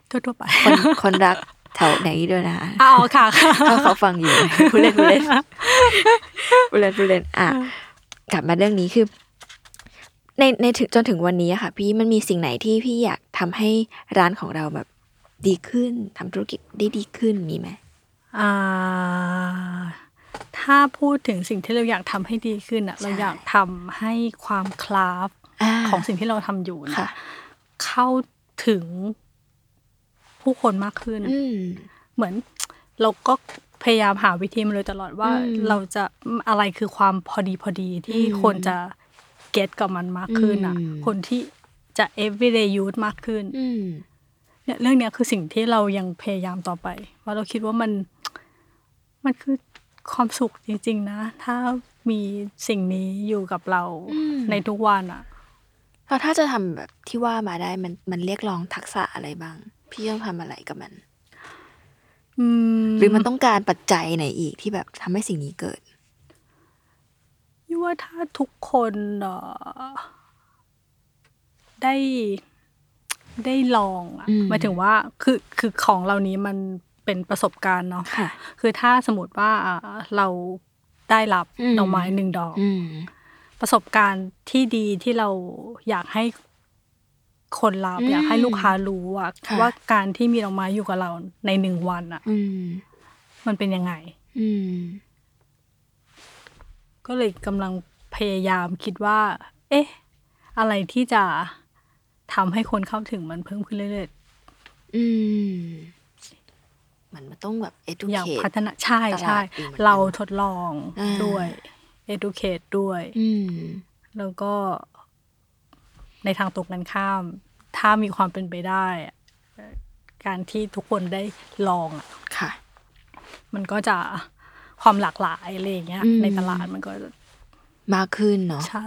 ทั่วๆไปคนคนรักแถวไหนด้วยนะอ้าวค่ะค่ะถ้าเขาฟังอยู่ผู้เล่นผู้เล่นผู้เล่นผู้เล่นอะกลับมาเรื่องนี้คือในในถึงจนถึงวันนี้อะค่ะ พี่มันมีสิ่งไหนที่พี่อยากทำให้ร้านของเราแบบ ดีขึ้นทำธุรกิจได้ดีขึ้นมีไหมอ่าถ้าพูดถึงสิ่งที่เราอยากทำให้ดีขึ้นอะใช่เราอยากทำให้ความคลาฟอ่าของสิ่งที่เราทำอยู่เนี่ยค่ะเข้าถึงผู้คนมากขึ้นอืมเหมือนเราก็พยายามหาวิธีมาเลยตลอดว่าอืมเราจะอะไรคือความพอดีพอดีที่อืมคนจะเก็ตกับมันมากขึ้นอะอืมคนที่จะ everyday use มากขึ้นอืม เนี่ยเรื่องเนี้ยคือสิ่งที่เรายังพยายามต่อไป ว่าเราคิดว่ามันมันคือความสุขจริง ๆ นะ ถ้ามีสิ่งนี้อยู่กับเราอืมในทุกวันอะแล้วถ้าจะทำแบบที่ว่ามาได้มันมันเรียกร้องทักษะอะไรบ้าง พี่ต้องทำอะไรกับมันอืมหรือมันต้องการปัจจัยไหนอีกที่แบบทำให้สิ่งนี้เกิดยี่ว่าถ้าทุกคนเอ่อได้ ได้ลองอะอืมหมายถึงว่าคือคือของเหล่านี้มันเป็นประสบการณ์เนาะค่ะคือถ้าสมมติว่าอ่าเราได้รับอืมดอกไม้หนึ่งดอกอืมประสบการณ์ที่ดีที่เราอยากให้คนรับอืมอยากให้ลูกค้ารู้อะค่ะว่าการที่มีดอกไม้อยู่กับเราในหนึ่งวันอะอืมมันเป็นยังไงอืมก็เลยกำลังพยายามคิดว่า เอ๊ะ อะไรที่จะ ทำให้คนเข้าถึงมันเพิ่มขึ้นเรื่อยอืมเหมือนมันต้องแบบๆอย่าง educate พัฒนาใช่ตลาดใช่อยู่เหมือนกันเราทดลองอ่าด้วย educate ด้วยอืมแล้วก็ในทางตรงกันข้าม ถ้ามีความเป็นไปได้อะเอ่อการที่ทุกคนได้ลองอะค่ะ มันก็จะความหลากหลายอะไรอย่างเงี้ยอืมในตลาดมันก็จะมากขึ้นเนาะใช่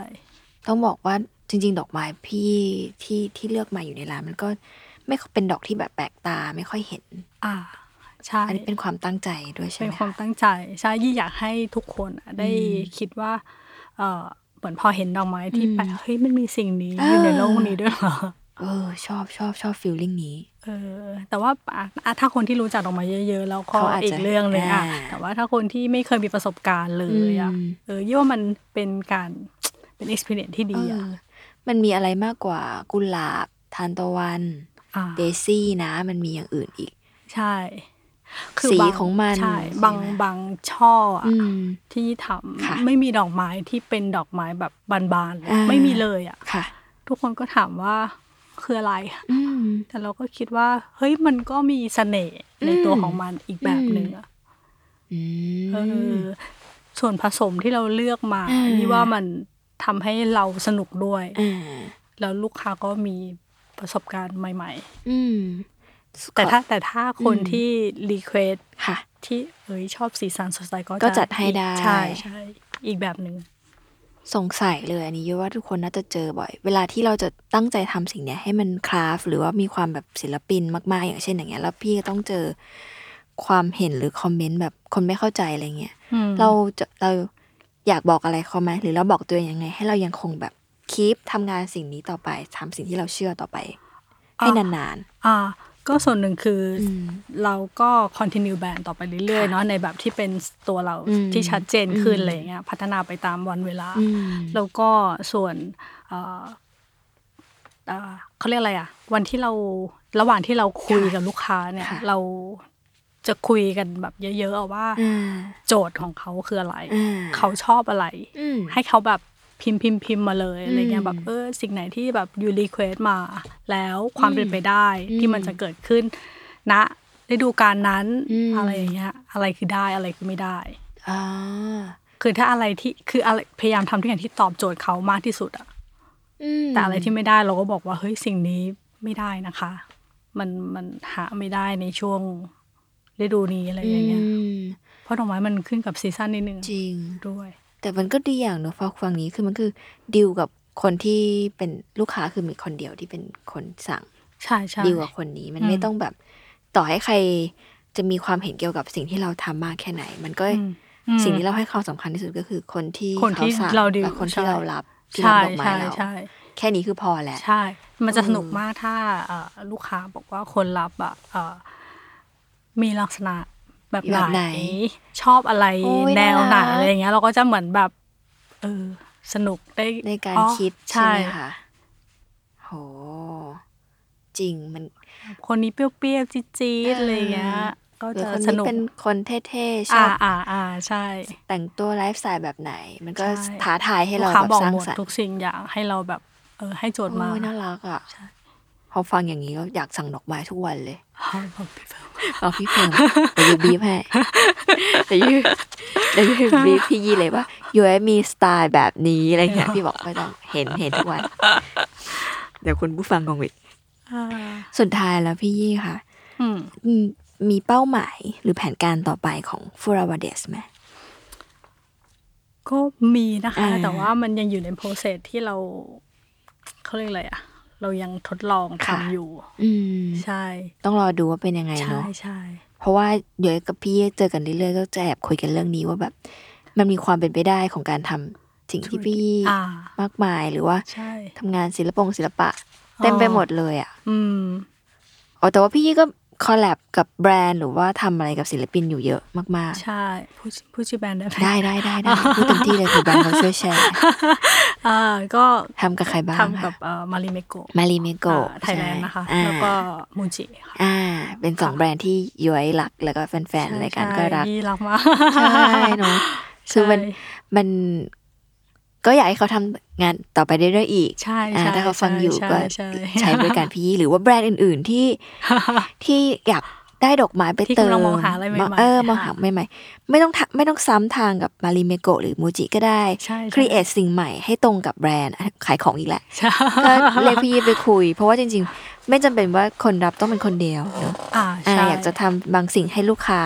ต้องบอกว่า จริง ๆ ดอกไม้พี่ที่ที่เลือกมาอยู่ในร้านมันก็ไม่เป็นดอกที่แบบแปลกตาไม่ค่อยเห็น อ่าใช่อันนี้เป็นความตั้งใจด้วยใช่เป็ไหนมความคะตั้งใจใช่ยี่อยากให้ทุกคนอะได้คิดว่า เออเหมือนพอเห็นดอกไม้ที่แปลกเฮ้ยมันมีสิ่งนี้อยู่ในโลกนี้ด้วยเหรอเออ ชอบชอบชอบฟีลลิ่งนี้เออแต่ว่าอะอะถ้าคนที่รู้จักดอกไม้เยอะ ๆ แล้วก็เขาอาจจะอีกเรื่องเลยอะอ่าแต่ว่าถ้าคนที่ไม่เคยมีประสบการณ์เลยอะอืมเออยี่ว่ามันเป็นการเป็น experience ที่ดีเออะอ มันมีอะไรมากกว่ากุหลาบทานตะวันอ่าเดซี่นะ มันมีอย่างอื่นอีก ใช่สีบาของมันใช่ใช่ไหมบางบางช่ออะอืมที่ทค่ะำไม่มีดอกไม้ที่เป็นดอกไม้แบบบานๆเลยอ่าไม่มีเลยอะค่ะ ทุกคนก็ถามว่าคืออะไรอืมแต่เราก็คิดว่า เฮ้ยมันก็มีเสน่ห์ในตัวของมันอีกแบบหนึ่งอะอืมเออส่วนผสมที่เราเลือกมาอ่านี่ว่ามัน ทำให้เราสนุกด้วยอ่าแล้วลูกค้าก็มีประสบการณ์ใหม่อืมๆแต่ถ้าแต่ถ้าคนอืมที่รีเควสค่ะ ที่เอ้ยชอบสีสันสดใสก็ก็จัดให้ได้ ใช่ใช่อีกแบบหนึ่งสงสัยเลยอันนี้เยอะว่าทุกคนน่าจะเจอบ่อย เวลาที่เราจะตั้งใจทำสิ่งเนี้ยให้มันคราฟต์หรือว่ามีความแบบศิลปินมาก ๆ อย่างเช่นอย่างเงี้ย แล้วพี่ก็ต้องเจอความเห็นหรือคอมเมนต์แบบคนไม่เข้าใจอะไรเงี้ยอืมเราจะเรา อยากบอกอะไรเขาไหมหรือเราบอกตัวเองยังไง ให้เรายังคงแบบคีปทำงานสิ่งนี้ต่อไปทำสิ่งที่เราเชื่อต่อไป ให้นานอ่าก็ส่วนหนึ่งคืออืมเราก็ continue แบรนด์ต่อไปเรื่อยๆค่ะเนาะในแบบที่เป็นตัวเราอืมที่ชัดเจนขึ้นอืมอะไรเงี้ยพัฒนาไปตามวันเวลาๆอืมแล้วก็ส่วนเอ่อเอ่อเขาเรียกอะไรอะวันที่เราระหว่างที่เราคุยกับลูกค้าเนี่ยค่ะเรา จะคุยกันแบบเยอะๆอะว่าอ่าโจทย์ของเขาคืออะไรอ่าเขาชอบอะไรอืมให้เขาแบบพิมพ์พิมพ์พิมพ์มาเลยอะไรเงี้อืยมแบบเออสิ่งไหนที่แบบ you request มา แล้วความเป็นไปได้อืมที่มันจะเกิดขึ้นณฤดูกาลนั้นอืมอะไรอย่างเงี้ย อะไรคือได้อะไรคือไม่ได้อ่าคือถ้าอะไรที่คืออะไรพยายามทำทุกอย่างที่ตอบโจทย์เขามากที่สุดอะอืมแต่อะไรที่ไม่ได้เราก็บอกว่าเฮ้ยสิ่งนี้ไม่ได้นะคะ มันมันหาไม่ได้ในช่วง ฤดูนี้อะไรอย่างเงี้ยอืมเพราะดอกไม้มันขึ้นกับซีซั่นนิดนึงจริงด้วย แต่มันก็ดีอย่างเนอะฟังฟังนี้คือมันคือดิวกับคนที่เป็นลูกค้าคือมีคนเดียวที่เป็นคนสั่งใช่ใช่ดิวกับคนนี้มันอืมไม่ต้องแบบ ต่อให้ใครจะมีความเห็นเกี่ยวกับสิ่งที่เราทำมากแค่ไหน มันก็อืมอืมสิ่งที่เราให้ความสำคัญที่สุดก็คือคนที่คนที่ขสั่งเราดิวและคนที่ใช่เรารับที่รับใช่ดอกไม้ใช่เราใช่แค่นี้คือพอแหละใช่ มันจะเออสนุกมากถ้าเอ่อลูกค้าบอกว่าคนรับอะเอ่อ มีลักษณะแบบแบบไหไหนนชอบอะไรโอ้ยแนวไหนน่ารักอะไรอย่างเงี้ย เราก็จะเหมือนแบบ เออ สนุกได้ในการอ๋อคิดใช่ใช่ไหมคะโหจริงมัน คนนี้เปรี้ยวๆจี๊ดๆอะไรอย่างเงี้ยก็หรือจะคนนี้สนุกเป็นคนเท่ๆชอบอ่าอ่าอ่าใช่ แต่งตัวไลฟ์สไตล์แบบไหน มันก็ใช่ท้าทายให้เราลูกค้าแบบบอกสร้างหมดสรรค์ทุกสิ่งอย่างให้เราแบบ เออ ให้โจทย์มาโอ้ยน่ารักอะใช่พ อฟังอย่างนี้ก็อยากสั่งดอกไม้ทุกวันเลยเอาบอกพี่เฟิร์มเอาพี่เพิ่มเดี๋ยวยูบีบให้เดี๋ยวยูเดี๋ยวยูบีบพี่ยี่เลยว่ายูไอมีสไตล์แบบนี้อะไรเงี้ยพี่บอกไม่ต้องเห็นเห็นทุกวัน เดี๋ยวคุณผู้ฟังกองวิดอ่าสุดท้ายแล้วพี่ยี่ค่ะอืมอืมมีเป้าหมายหรือแผนการต่อไปของฟูราวาเดสไหมก็มีนะคะอ่าแต่ว่ามันยังอยู่ในโปรเซสที่เราเขาเรียกอะไรอะ เรายังทดลองทำอยู่ อืมใช่ ต้องรอดูว่าเป็นยังไงใช่เนาะใช่ เพราะว่าเดี๋ยวกับพี่เจอกันเรื่อยๆก็จะแอบคุยกันเรื่องนี้ว่าแบบ มันมีความเป็นไปได้ของการทำสิ่งที่พี่อ่ามากมายหรือว่าใช่ ทำงานศิลปงศิลปะ เต็มไปหมดเลยอะ อืม อ๋อแต่ว่าพี่ก็ คอลแลบกับแบรนด์หรือว่าทำอะไรกับศิลปินอยู่เยอะมากใช่พูดพูดชื่อแบรนด์ได้ไหมๆได้ได้ได้ได้พูดเต็มที่เลยคือแบรนด์เราช่วยแชร์อ่าก็ทำกับใครบ้างทำกับคะเอ่อมาริเมโกมารีเมโกไทยแลนด์นะคะอ่าแล้วก็ MUJI ค่ะอ่า เป็นสองแบรนด์ที่ยี่รักแล้วก็แฟนๆรายการก็รักใช่รักมากใช่เนาะคือมันใช่มัน ก็อยากให้เขาทำงานต่อไปเรื่อยๆอีกใช่อ่าใช่ถ้าเขาฟังอยู่ใช่ก็ใช่ใช้บริการพี่ยี่หรือว่าแบรนด์อื่น ๆที่ที่อยากได้ดอกไม้ไปที่เติมกำลังมองหาอะไรใหม่ๆเออมองหาค่ะใหม่ๆไม่ต้องทะไม่ต้องซ้ำทางกับ Marimekko หรือ MUJI ก็ได้ใช่ใช่ create สิ่งใหม่ให้ตรงกับแบรนด์อะขายของอีกแหละใช่ก็เรียกพี่ยี่ไปคุย เพราะว่าจริง ๆ ไม่จำเป็นว่าคนรับต้องเป็นคนเดียวเนอะอ่าอ่าใช่อยากจะทำบางสิ่งให้ลูกค้า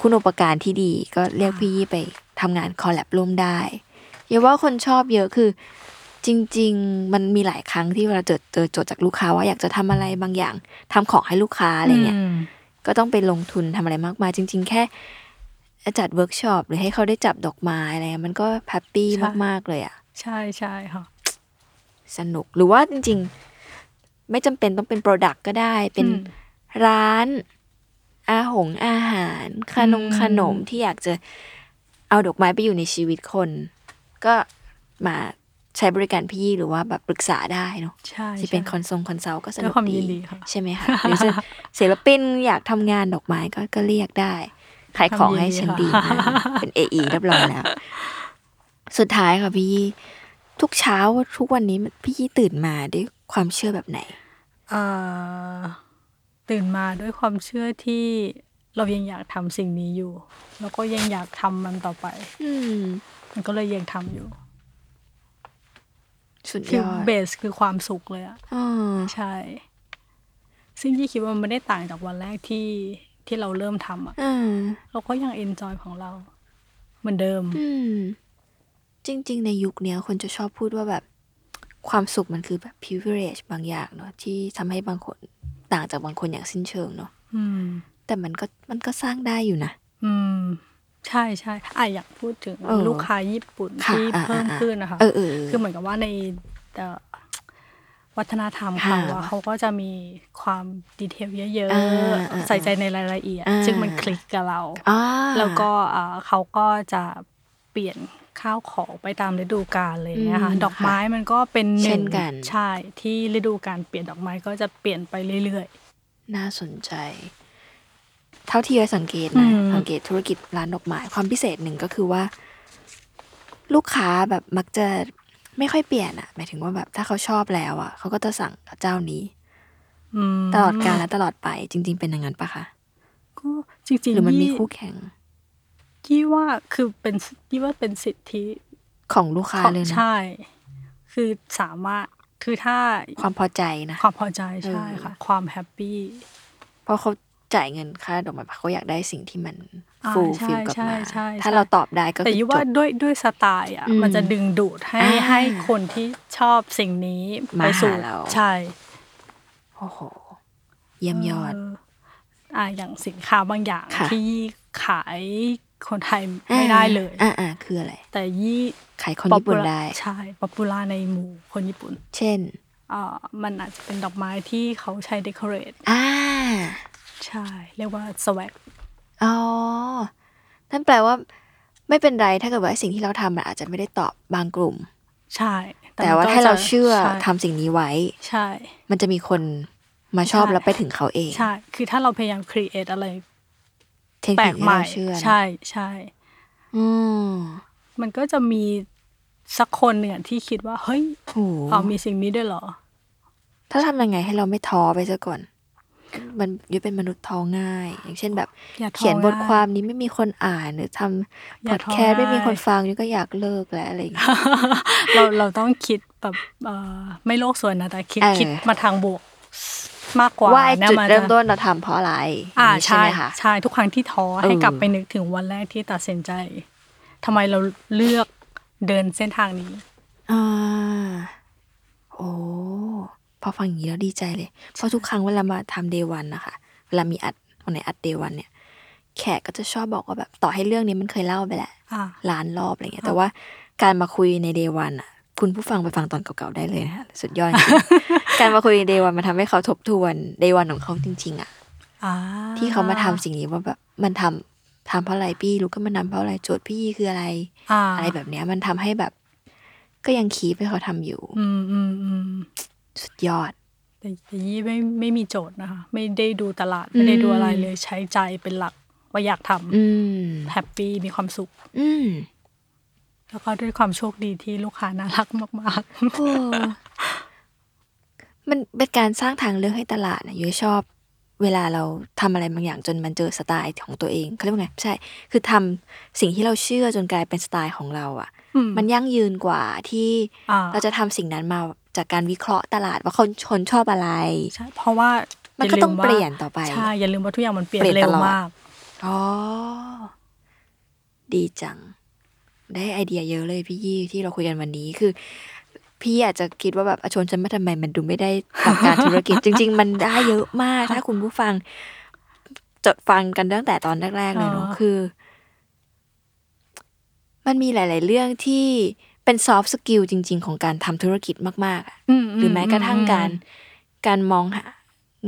อุปการคุณที่ดีก็เรียกพี่ยี่ไปทำงาน collab ร่วมได้ อย่าว่าคนชอบเยอะคือ จริง ๆ มันมีหลายครั้งที่เวลาเจอเจอโจทย์จากลูกค้าว่าอยากจะทำอะไรบางอย่างทำของให้ลูกค้าอะไรเงี้ยก็ต้องไปลงทุนทำอะไรมากมาย จริง ๆ แค่จัดเวิร์กช็อปหรือให้เขาได้จับดอกไม้อะไรเงี้ยมันก็ happyมากๆเลยอะใช่ใช่ค่ะ สนุกหรือว่าจริง ๆ ไม่จำเป็นต้องเป็น product ก็ได้ เป็นอืมร้าน อาหงอาหารขนมอืมขนมที่อยากจะเอาดอกไม้ไปอยู่ในชีวิตคน ก็มาใช้บริการพี่หรือว่าแบบปรึกษาได้เนาะใช่ที่เป็นใช่คอนซงคอนซัลท์ consult ก็สด้นุวยความยินดีค่ะใช่ไหมคะหรือจะศิลปินอยากทำงานดอกไม้ก็ก็เรียกได้ขายของให้ฉันดีทำยินดีมากค่ะเป็นเอไอเรียบร้อยแล้วสุดท้ายค่ะพี่ยี่ทุกเช้าทุกวันนี้พี่ยี่ตื่นมาด้วยความเชื่อแบบไหนเอ่อตื่นมาด้วยความเชื่อที่ เรายังอยากทำสิ่งนี้อยู่ แล้วก็ยังอยากทำมันต่อไป อืมมันก็เลยยังทำอยู่สุดคืยออดเบสคือความสุขเลยอะอ่าใช่ ซึ่งยี่คิดว่ามันไม่ได้ต่างจากวันแรกที่ที่เราเริ่มทำอะอ่าเราก็ยังเอนจอยของเรา เหมือนเดิมอืมจริง ๆ ในยุคเนี้ยคนจะชอบพูดว่าแบบ ความสุขมันคือแบบ privilege บางอย่างเนาะที่ทำให้บางคนต่างจากบางคนอย่างสิ้นเชิงเนาะอืม แต่มันก็มันก็สร้างได้อยู่นะ อืม ใช่ใช่อะอยากพูดถึงเออลูกค้าญี่ปุ่นค่ะที่อ่าเพิ่มอ่าขึ้นนะคะเออเออคือเหมือนกับว่าในเอ่อวัฒนธรรมค่ะเขาอะเขาก็จะมีความดีเทลเยอะอ่าอ่าๆใส่ใจในรายละเอียดอ่าซึ่งมันคลิกกับเราอ่าแล้วก็เอ่อเขาก็จะเปลี่ยนข้าวของไปตามฤดูกาลเลยางเนี่ยค่ะอืมดอกไม้มันก็เป็นหเช่นึ่งนกันใช่ที่ฤดูการเปลี่ยนดอกไม้ก็จะเปลี่ยนไปเรื่อยน่าสนใจ เท่าที่เราสังเกตนะอืมสังเกตธุรกิจร้านดอกไม้ความพิเศษหนึ่งก็คือว่า ลูกค้าแบบมักจะไม่ค่อยเปลี่ยนอะหมายถึงว่าแบบถ้าเขาชอบแล้วอะเขาก็จะสั่งกับเจ้านี้ๆอืมตลอดกาลและตลอดไป จริง ๆ เป็นอย่างนั้นปะคะก็จริงๆหรือมันมียี่คู่แข่งยี่ว่าคือเป็นยี่ว่าเป็นสิทธิของลูกค้าของเลยนะใช่ คือสามารถคือถ้าความพอใจนะ ความพอใจใช่เออค่ะ ความแฮปปี้เพราะเขา จ่ายเงินค่าดอกไม้เขาอยากได้สิ่งที่มันอ่าฟูลใช่ฟิลกลับใช่มาใช่ใช่ถ้าเราตอบได้ก็แต่คือยี่จว่าบด้วยด้วยสไตล์อะอืมมันจะดึงดูดให้อ่าให้คนที่ชอบสิ่งนี้มาไปสู่หาเราใช่โอ้โห เยี่ยมยอดเอ่าอย่างสินค้าบางอย่างค่ะที่ขายคนไทยไม่ได้เลยอ่าอ่าคืออะไร แต่ยี่ขายคนญี่ปุ่น popular ได้ ใช่ป๊อปปูล่าในหมู่คนญี่ปุ่น เช่นอ่ามันอาจจะเป็นดอกไม้ที่เขาใช้เดคอเรทอ่า ใช่ เรียกว่าสวักอ๋อ นั่นแปลว่า ไม่เป็นไรถ้าเกิดว่าสิ่งที่เราทำมันอาจจะไม่ได้ตอบบางกลุ่ม ใช่ แต่ว่ามันก็ถ้าเราจะเชื่อใช่ทำสิ่งนี้ไว้ ใช่ มันจะมีคนมาชอบใช่แล้วไปถึงเขาเอง ใช่ คือถ้าเราพยายามครีเอทอะไรเทคแปลนิคกที่ใหม่เราเชื่อนะใช่ใช่อืมมันก็จะมีสักคนหนึ่งอะที่คิดว่า เฮ้ยโหอ๋อมีสิ่งนี้ด้วยเหรอ ถ้าทำยังไงให้เราไม่ท้อไปซะก่อน มันยุยเป็นมนุษย์ท้อง่าย อย่างเช่นแบบอย่าท้อเขียนบทง่ายความนี้ไม่มีคนอ่านหรือทำอพย่าอดท้อแคสต์ไม่มีง่ายคนฟังยุยก็อยากเลิกแล้วอะไรอย่างเงี้ยเราเราต้องคิดแบบเอ่อไม่โลกส่วนนะแต่คิดเออคิดมาทางบวกมากกว่าว่าไอ้นี่ยจุดนจะเริ่มต้นเราทำเพราะอะไร อ่าย่งนี้ใช่ไหมคะใช่ทุกครั้งที่ท้อให้เออกลับไปนึกถึงวันแรกที่ตัดสินใจทำไมเราเลือกเดินเส้นทางนี้อ่าโอ้ พอฟังอย่างนี้แล้วดีใจเลย เพราะทุกครั้งเวลามาทำเดวันนะคะเวลามีอัดวันไหนอัดเดวันเนี่ย แขกก็จะชอบบอกว่าแบบต่อให้เรื่องนี้มันเคยเล่าไปแหละอ่าล้านรอบอะไรเงี้ย แต่ว่าการมาคุยในเดวันอะ คุณผู้ฟังไปฟังตอนเก่าๆได้เลยนะคะสุดยอดจริงการมาคุยในเดวันมันทำให้เขาทบทวนเดวันของเขาจริง ๆ อะอ่าที่เขามาทำสิ่งนี้ว่าแบบมันทำทำเพราะอะไรพี่รู้ก็มันทำเพราะอะไรโจทย์พี่คืออะไรอ่าอะไรแบบเนี้ย มันทำให้แบบ ก็ยังคีบให้เขาทำอยู่ อืมอืมอืม สุดยอดแต่แต่ยี่ไม่ไม่มีโจทย์นะคะ ไม่ได้ดูตลาด ไม่ได้ดูอะไรเลยใช้ใจเป็นหลักว่าอยากทำอืมแฮปปี้มีความสุขอืมแล้วก็ด้วยความโชคดีที่ลูกค้าน่ารักมากโอ้มันเป็นการสร้างทางเลือกให้ตลาดนะยุ้ยชอบ เวลาเราทำอะไรบางอย่างจนมันเจอสไตล์ของตัวเองเขาเรียกว่าไงใช่ คือทำสิ่งที่เราเชื่อจนกลายเป็นสไตล์ของเราอะๆอืมันยั่งยืนกว่าที่อ่าเราจะทำสิ่งนั้นมา จากการวิเคราะห์ตลาดว่าคนชนชอบอะไรใช่เพราะว่ามันก็ต้องย่าลืว่าเปลี่ยนต่อไปใช่อย่าลืมว่าทุกอย่างมันเปลี่ยนเปลี่ยนเร็ตวลอดมากอ๋อดีจัง ได้ไอเดียเยอะเลยพี่ยี่ที่เราคุยกันวันนี้คือ พี่อาจจะคิดว่าแบบอะชวนฉันมาทำไมมันดูไม่ได้หลักการธุรกิจ จริง ๆ มันได้เยอะมาก ถ้าคุณผู้ฟัง จดฟังกันตั้งแต่ตอนแรกๆเลยเนาะอ๋อคือ มันมีหลาย ๆ เรื่องที่ เป็น soft skill จริง ๆ ของการทำธุรกิจมากๆอะอืมหรือแม้กระทั่งอืมการการมองหา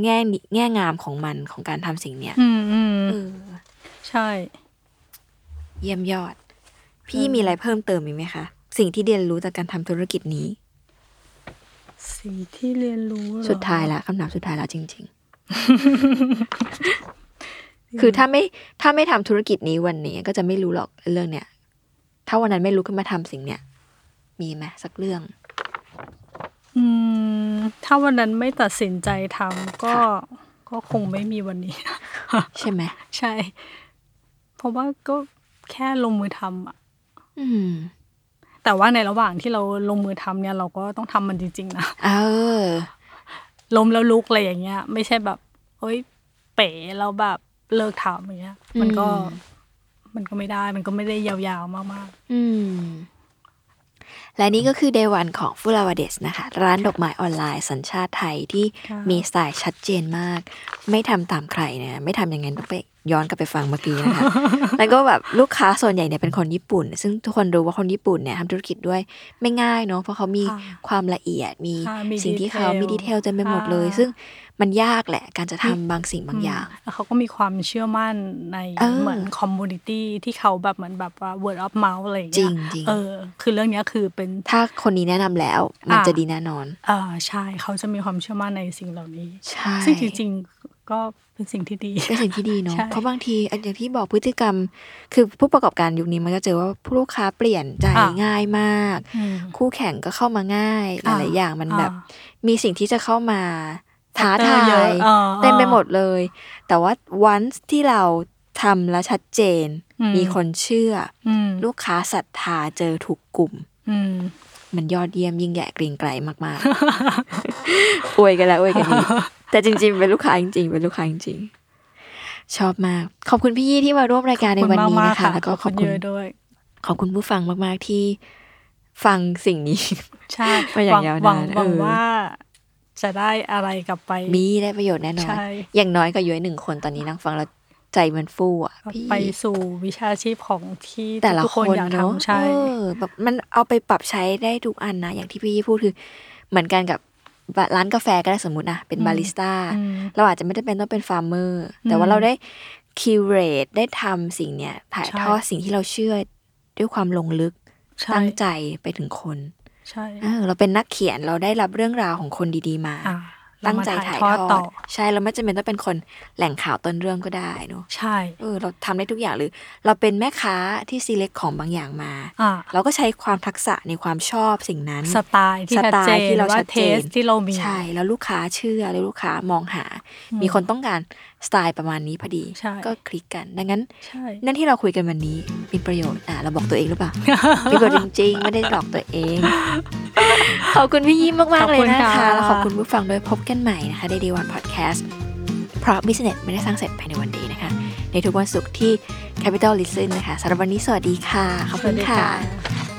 แง่งิแง่งามของมันของการทำสิ่งเนี้ยอืมอืมเออใช่ เยี่ยมยอด พี่มีอะไรเพิ่มเติมอีกไหมคะ สิ่งที่เรียนรู้จากการทำธุรกิจนี้ สิ่งที่เรียนรู้เหรอสุดท้ายละคำถามสุดท้ายแล้วจริง ๆ คือถ้าไม่ถ้าไม่ทำธุรกิจนี้วันนี้ก็จะไม่รู้หรอกเรื่องเนี้ยถ้าวันนั้นไม่รู้ขึ้นมาทำสิ่งเนี้ย มีไหมสักเรื่อง อืม ถ้าวันนั้นไม่ตัดสินใจทำก็ค่ะก็คงไม่มีวันนี้ ใช่ไหมใช่ เพราะว่าก็แค่ลงมือทำอะอืมแต่ว่าในระหว่างที่เราลงมือทำเนี่ย เราก็ต้องทำมันจริง ๆ นะเออล้มแล้วลุกอะไรอย่างเงี้ย ไม่ใช่แบบเอ้ย เป๋แล้วแบบเลิกทำอย่างเงี้ย มันก็อืมมันก็ไม่ได้ มันก็ไม่ได้ยาวๆมากอืม และนี่ก็คือ Day วันของ f u l a w a d e s นะคะ ร้านดอกไม้ออนไลน์สัญชาติไทยที่ค่ะมีสไตล์ชัดเจนมาก ไม่ทำตามใครนะไม่ทำอย่างนั้นต้องไปย้อนกลับไปฟังเมื่อกี้นะคะ แล้วก็แบบลูกค้าส่วนใหญ่เนี่ยเป็นคนญี่ปุ่น ซึ่งทุกคนรู้ว่าคนญี่ปุ่นเนี่ยทำธุรกิจด้วยไม่ง่ายเนาะ เพราะเขามีค่ะความละเอียด มีค่ะมีสิ่งที่เขา detail มี detail เต็มไปหมดเลยค่ะซึ่ง มันยากแหละ การจะทำบางสิ่งๆบางอย่างแล้วเขาก็มีความเชื่อมั่นในเออเหมือน community ที่เขาแบบเหมือนแบบว่า word of mouth อะไรอย่างจริเงี้งจริงเออ คือเรื่องเนี้ยคือเป็นถ้าคนนี้แนะนำแล้ว มันอ่าจะดีแน่นอนอ่าใช่เขาจะมีความเชื่อมั่นในสิ่งเหล่านี้ใช่ซึ่งจริงๆก็เป็นสิ่งที่ดีเป็นสิ่งที่ดีเนาะใช่เพราะบางทีอันอย่างที่บอกพฤติกรรม คือผู้ประกอบการยุคนี้มันก็เจอว่าผู้ลูกค้าเปลี่ยนใจอะง่ายมากอืมคู่แข่งก็เข้ามาง่ายหอะลายๆอย่างมันแบบอ่มีสิ่งที่จะเข้ามา ท้า factor ทาเยอะยอ่าเต็มไปอ่าหมดเลย แต่ว่าวันที่เราทำแล้วชัดเจนอืมมีคนเชื่ออืมลูกค้าศรัทธาเจอถูกกลุ่มอืมมันยอดเยี่ยมยิ่งใหญ่เกรียงไกรมากๆอวยกันแล้วอวยกันอีกแต่จริง ๆ เป็นลูกค้าจริง ๆ เป็นลูกค้าจริงๆชอบมาก ขอบคุณพี่ยี่ที่มาร่วมรายการในวันนี้มากนะๆคะ แล้วก็ขอบคุณเยอะด้วย ขอบคุณผู้ฟังมาก ๆ ที่ฟังสิ่งนี้ ใช่มาอย่างหวัยาวนานหวังหวังเออว่า จะได้อะไรกลับไป มีได้ประโยชน์แน่นอนใช่อย่างน้อยก็ย้อยหนึ่งคนตอนนี้นั่งฟังแล้วใจมันฟูอะพี่ไปสู่วิชาชีพของที่แต่ละทุกคนอยากเนาะทำใช่เออแบบมันเอาไปปรับใช้ได้ทุกอันนะ อย่างที่พี่ยี่พูดคือ เหมือนกันกับร้านกาแฟก็ได้สมมตินะเป็น barista อืมเราอาจจะไม่ได้เป็นต้องเป็น farmer แต่ว่าอืมเราได้ curate ได้ทำสิ่งเนี้ยถ่ายใช่ทอดสิ่งที่เราเชื่อด้วยความลงลึกใช่ตั้งใจไปถึงคน ใช่เออเราเป็นนักเขียนเราได้รับเรื่องราวของคนดีๆมาอ่าตั้งใจถ่ายทอดต่อใช่เราไม่จำเป็นต้องเป็นคนแหล่งข่าวต้นเรื่องก็ได้เนอะใช่เออเราทำได้ทุกอย่างหรือ เราเป็นแม่ค้าที่ซีเล็กของบางอย่างมาอ่าเราก็ใช้ความทักษะในความชอบสิ่งนั้นสไตล์ที่สชัดไตล์เจนที่เราว่าชัดเทเจนสที่เรามีใช่แล้วลูกค้าเชื่อแล้วลูกค้ามองหาอืมมีคนต้องการ สไตล์ประมาณนี้พอดีใช่ก็คลิกกัน ดังนั้นใช่นั่นที่เราคุยกันวันนี้มีประโยชน์อะเราบอกตัวเองหรือเปล่ามีประโยชน์จริงๆ ไม่ได้หลอกตัวเอง ขอบคุณพี่ยิ้มมากๆเลยนะคะแล้วขอบคุณผู้ฟังด้วยพบกันใหม่นะคะใน Day One Podcast เพราะ Business ไม่ได้สร้างเสร็จภายในวันเดียวนะคะ ในทุกวันศุกร์ที่ Capital Listen นะคะสำหรับวันนี้สวัสดีค่ะ ขอบสคุวัณสดีค่ะค่ะ